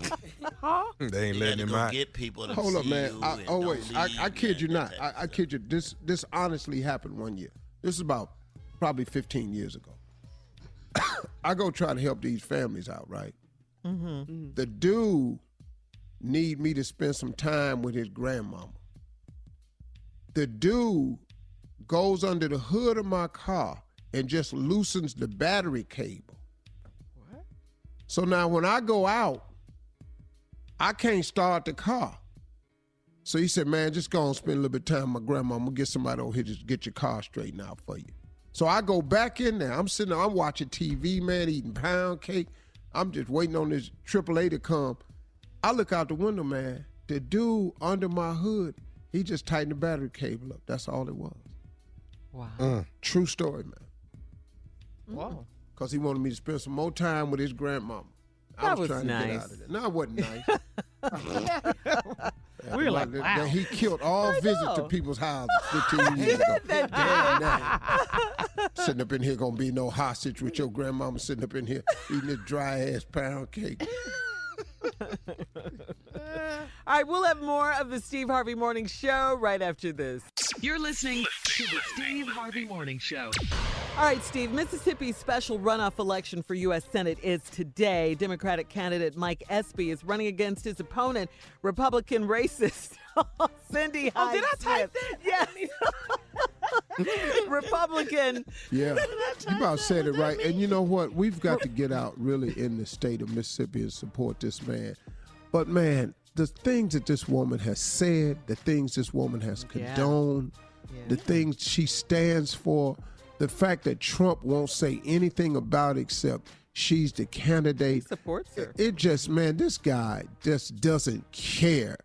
They ain't letting him out. get people to Hold up, man. you I, oh wait, I, I kid you and not. I, I kid you. This this honestly happened one year. This is about probably 15 years ago. <coughs> I go try to help these families out, right? Mm-hmm. The dude need me to spend some time with his grandmama. The dude goes under the hood of my car and just loosens the battery cable. What? So now when I go out, I can't start the car. So he said, man, just go and spend a little bit of time with my grandma. I'm gonna get somebody over here to get your car straightened out for you. So I go back in there. I'm sitting there, I'm watching TV, man, eating pound cake. I'm just waiting on this AAA to come. I look out the window, man. The dude under my hood, he just tightened the battery cable up. That's all it was. Wow. Mm. True story, man. Wow. Mm-hmm. Because he wanted me to spend some more time with his grandmama. I That was, was trying to get nice. out of there. No, it wasn't nice. <laughs> We were like, that- wow. that he killed all visits to people's houses <laughs> 15 years ago. Damn that. <laughs> sitting up in here gonna be no hostage with your grandmama sitting up in here eating this dry ass pound cake. All right, we'll have more of the Steve Harvey Morning Show right after this. You're listening to the Steve Harvey Morning Show. All right, Steve, Mississippi's special runoff election for U.S. Senate is today. Democratic candidate Mike Espy is running against his opponent, Republican racist <laughs> Cindy Oh, did I type that? Yes. <laughs> Republican. Yeah, <laughs> you about said it right. And you know what? We've got to get out really in the state of Mississippi and support this man. But man, the things that this woman has said, the things this woman has Yeah. condoned, the things she stands for, the fact that Trump won't say anything about it except she's the candidate. supports her. It just, man, this guy just doesn't care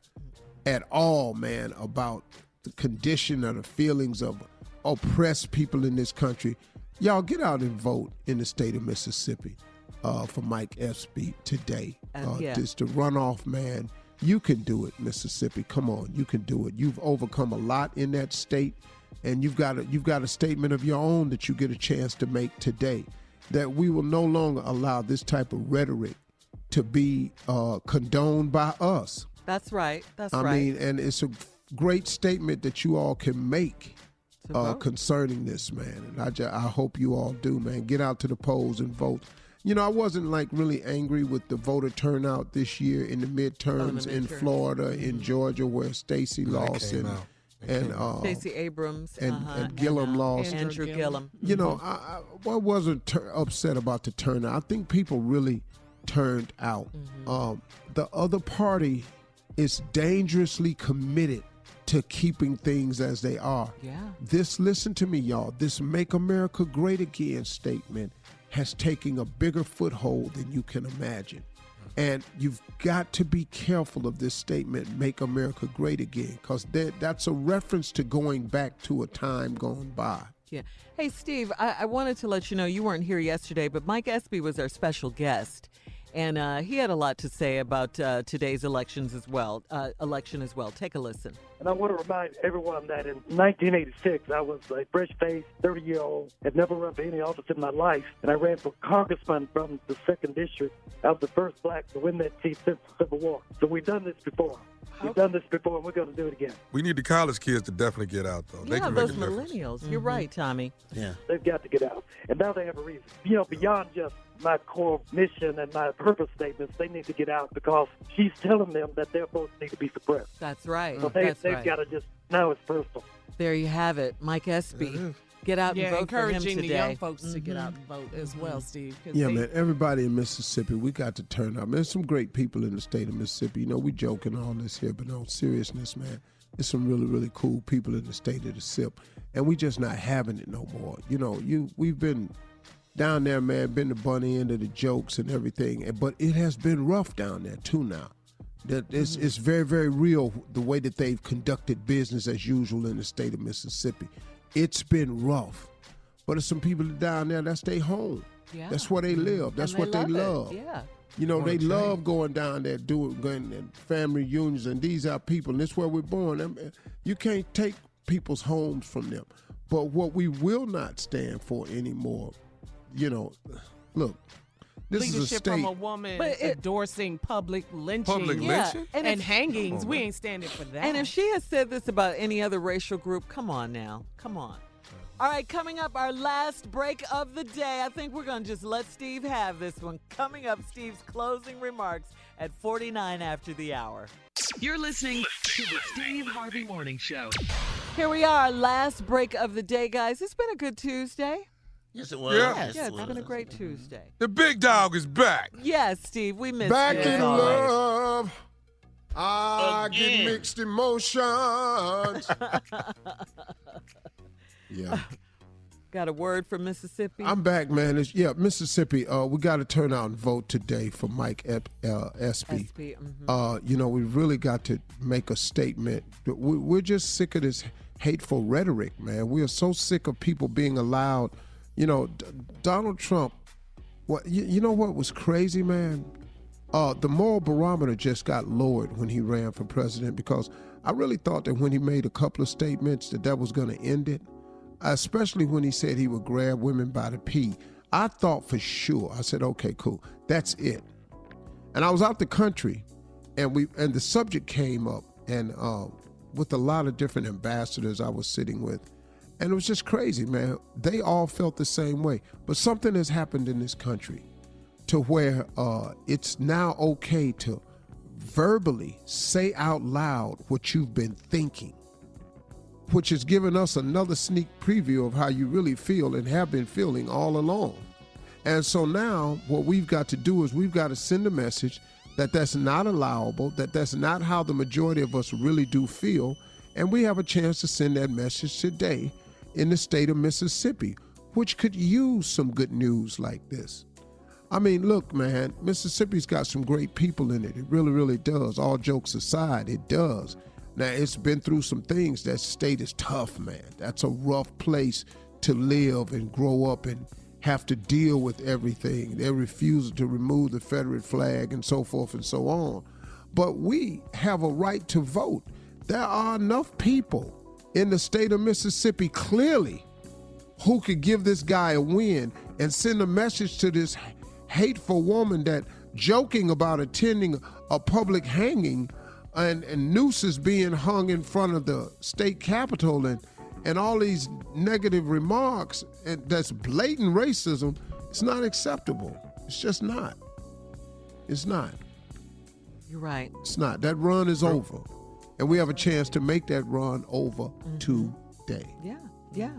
at all, man, about the condition or the feelings of oppressed people in this country. Y'all get out and vote in the state of Mississippi uh, for Mike Espy today. Uh, yeah. This the runoff, man. You can do it, Mississippi. Come on, you can do it. You've overcome a lot in that state, and you've got a, you've got a statement of your own that you get a chance to make today. That we will no longer allow this type of rhetoric to be uh, condoned by us. That's right. That's I right. I mean, and it's a great statement that you all can make uh, vote. concerning this, man. And I, ju- I hope you all do, man. Get out to the polls and vote. You know, I wasn't like really angry with the voter turnout this year in the midterms in midterms. Florida, in Georgia, where Stacey lost, and out. and uh, Stacey Abrams and, uh-huh, and Gillum uh, lost. Andrew Gillum. You know, I, I, I wasn't tur upset about the turnout. I think people really turned out. Um, the other party is dangerously committed to keeping things as they are. Yeah. This, listen to me, y'all. This "Make America Great Again" statement has taken a bigger foothold than you can imagine. And you've got to be careful of this statement, make America great again, because that's a reference to going back to a time gone by. Yeah. Hey, Steve, I, I wanted to let you know you weren't here yesterday, but Mike Espy was our special guest. And uh, he had a lot to say about uh, today's elections as well. Uh, election as well. Take a listen. And I want to remind everyone that in 1986, I was a fresh faced 30 year old, had never run for any office in my life, and I ran for congressman from the 2nd District. I was the first black to win that seat since the Civil War. So we've done this before. We've done this before, and we're going to do it again. We need the college kids to definitely get out, though. They yeah, can those a difference. millennials. You're right, Tommy. Yeah. They've got to get out. And now they have a reason. You know, beyond just my core mission and my purpose statements, they need to get out because she's telling them that their votes need to be suppressed. That's right. So they, That's they've right. got to just, now it's personal. There you have it. Mike Espy. Mm-hmm. Get out yeah, and vote for him encouraging today. the young folks to get out and mm-hmm. vote as well, mm-hmm. Steve. 'cause Yeah, they- man. Everybody in Mississippi, we got to turn out. Man, there's some great people in the state of Mississippi. You know, we're joking all this here, but on seriousness, man, there's some really, really cool people in the state of the SIP, and we just not having it no more. You know, you we've been down there, man, been the bunny end of the jokes and everything, but it has been rough down there too now. That it's, mm-hmm. it's very, very real the way that they've conducted business as usual in the state of Mississippi. It's been rough. But there's some people down there that stay home. Yeah. That's where they mm-hmm. live. That's And what they love it. Yeah. You know, they love going down there, doing going and family reunions, and these are people, and this is where we're born. I mean, You can't take people's homes from them. But what we will not stand for anymore, you know, look, this is a leadership state. from a woman But it- endorsing public lynching Public Yeah, lynching? and and, if- hangings. On, we ain't standing for that. And if she has said this about any other racial group, come on now. Come on. All right, coming up, our last break of the day. I think we're going to just let Steve have this one. Coming up, Steve's closing remarks at 49 after the hour. You're listening to the Steve Harvey Morning Show. Here we are, last break of the day, guys. It's been a good Tuesday. Yes, it was. Yeah. Yes, Yeah, it it's been a great Tuesday. The big dog is back. Yes, Steve, we missed you. Back you. in always. love. I Again. get mixed emotions. <laughs> yeah. Got a word from Mississippi? I'm back, man. It's, yeah, Mississippi. Uh, we got to turn out and vote today for Mike Ep, uh, Espy. SP, mhm. Uh, you know, we really got to make a statement. We, we're just sick of this hateful rhetoric, man. We are so sick of people being allowed. You know, D- Donald Trump. What you, you know? What was crazy, man? Uh, the moral barometer just got lowered when he ran for president because I really thought that when he made a couple of statements that that was going to end it, especially when he said he would grab women by the pee. I thought for sure. I said, okay, cool, that's it. And I was out the country, and we and the subject came up, and uh, with a lot of different ambassadors I was sitting with, and it was just crazy, man. They all felt the same way. But something has happened in this country to where uh, it's now okay to verbally say out loud what you've been thinking, which has given us another sneak preview of how you really feel and have been feeling all along. And so now what we've got to do is we've got to send a message that that's not allowable, that that's not how the majority of us really do feel, and we have a chance to send that message today in the state of Mississippi, which could use some good news like this. I mean, look, man, Mississippi's got some great people in it. It really, really does. All jokes aside, it does. Now, it's been through some things. That state is tough, man. That's a rough place to live and grow up and have to deal with everything. Their refusal to remove the Confederate flag and so forth and so on. But we have a right to vote. There are enough people in the state of Mississippi clearly who could give this guy a win and send a message to this hateful woman that joking about attending a public hanging and, and nooses being hung in front of the state capitol and and all these negative remarks and that's blatant racism it's not acceptable It's just not. It's not. You're right. It's not. That run is over. And we have a chance to make that run over today. Yeah, yeah.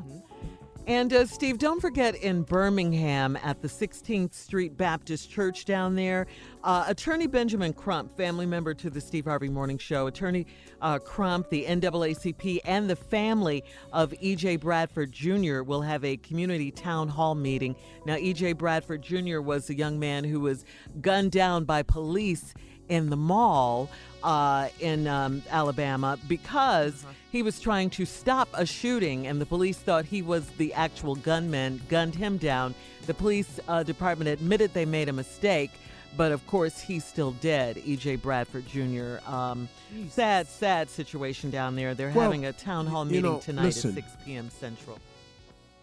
And uh, Steve, don't forget in Birmingham at the 16th Street Baptist Church down there, uh, Attorney Benjamin Crump, family member to the Steve Harvey Morning Show, Attorney uh, Crump, the NAACP, and the family of E.J. Bradford Jr. will have a community town hall meeting. Now, E.J. Bradford Jr. was a young man who was gunned down by police in the mall uh, in um, Alabama because he was trying to stop a shooting, and the police thought he was the actual gunman, gunned him down. The police uh, department admitted they made a mistake, but of course he's still dead. E.J. Bradford Jr. Um, sad, sad situation down there. They're Well, having a town hall you meeting know, tonight listen. at 6 p.m. Central.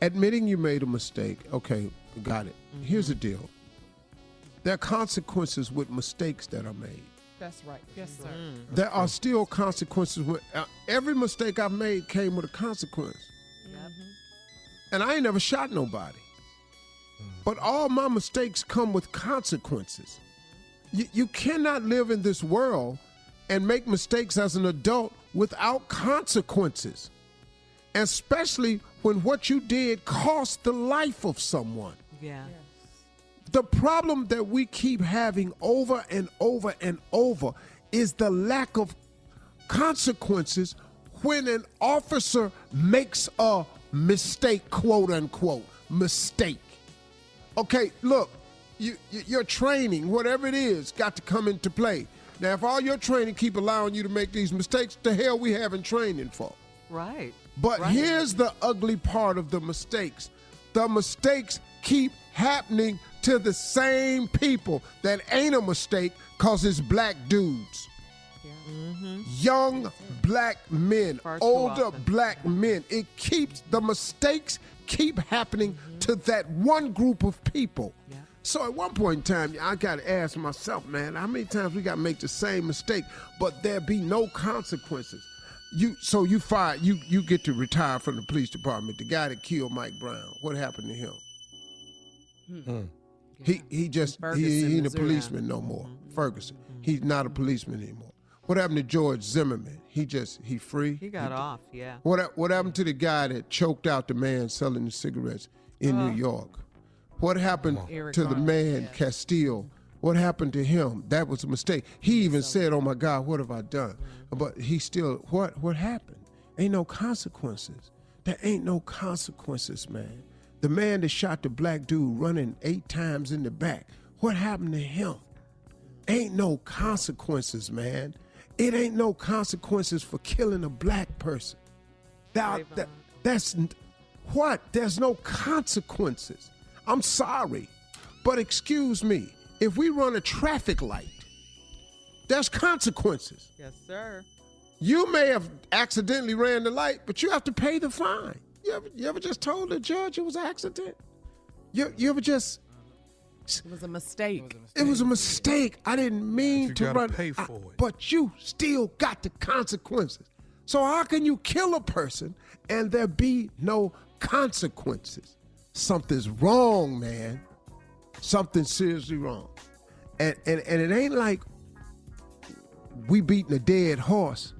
Admitting you made a mistake, okay, got it. Here's the deal there are consequences with mistakes that are made. That's right. Yes, mm-hmm. sir. Mm-hmm. There are still consequences. With, uh, every mistake I've made came with a consequence. Mm-hmm. And I ain't never shot nobody. Mm. But all my mistakes come with consequences. You, you cannot live in this world and make mistakes as an adult without consequences. Especially when what you did cost the life of someone. Yeah. The problem that we keep having over and over and over is the lack of consequences when an officer makes a mistake, quote unquote, mistake. Okay, look, you, you, your training, whatever it is, got to come into play. Now, if all your training keep allowing you to make these mistakes, the hell we having training for? Right. But Right. here's the ugly part of the mistakes the mistakes keep happening to the same people that ain't a mistake because it's black dudes. Mm-hmm. Young black men, Far older black men. It keeps the mistakes keep happening mm-hmm. to that one group of people. So at one point in time, I got to ask myself, man, how many times we got to make the same mistake, but there be no consequences? You so you fire you you get to retire from the police department. The guy that killed Mike Brown, what happened to him? Mm. He he just he, Ferguson, he ain't a Missouri. policeman no more. Mm-hmm. Ferguson, mm-hmm. he's not a policeman anymore. What happened to George Zimmerman? He just he free. He got off, yeah. What what happened to the guy that choked out the man selling the cigarettes in Uh. New uh-huh. York? What happened Eric to the man yeah. Castile? What happened to him? That was a mistake. He even said, "Oh my God, what have I done?" Mm-hmm. But he still what what happened? Ain't no consequences. There ain't no consequences, man. The man that shot the black dude running eight times in the back. What happened to him? Ain't no consequences, man. It ain't no consequences for killing a black person. That, that, that's what? There's no consequences. I'm sorry, but excuse me. If we run a traffic light, there's consequences. Yes, sir. You may have accidentally ran the light, but you have to pay the fine. You ever, you ever just told the judge it was an accident? You, you ever just It was a mistake. it was a mistake. I didn't mean to run. pay I- it. but you still got the consequences. So how can you kill a person and there be no consequences? Something's wrong, man. Something's seriously wrong. And and, and it ain't like we beating a dead horse.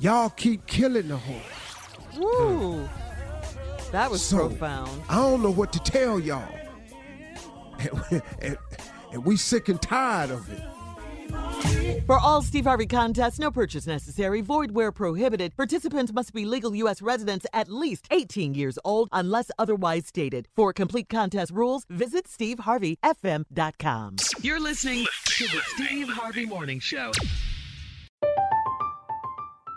Y'all keep killing the horse. Woo. That was So, profound. I don't know what to tell y'all. And, and, and we sick and tired of it. For all Steve Harvey contests, no purchase necessary, void where prohibited. Participants must be legal U.S. residents at least 18 years old unless otherwise stated. For complete contest rules, visit SteveHarveyFM.com. You're listening to the Steve Harvey Morning Show.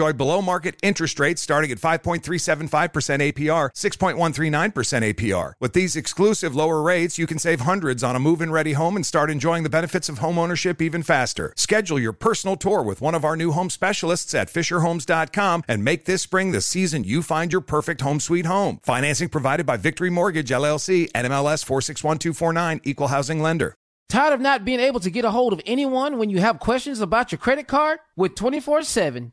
below market interest rates starting at 5.375% APR, 6.139% APR. With these exclusive lower rates, you can save hundreds on a move-in ready home and start enjoying the benefits of home ownership even faster. Schedule your personal tour with one of our new home specialists at fisherhomes.com and make this spring the season you find your perfect home sweet home. Financing provided by Victory Mortgage LLC, NMLS 461249, Equal Housing Lender. Tired of not being able to get a hold of anyone when you have questions about your credit card? With 24 7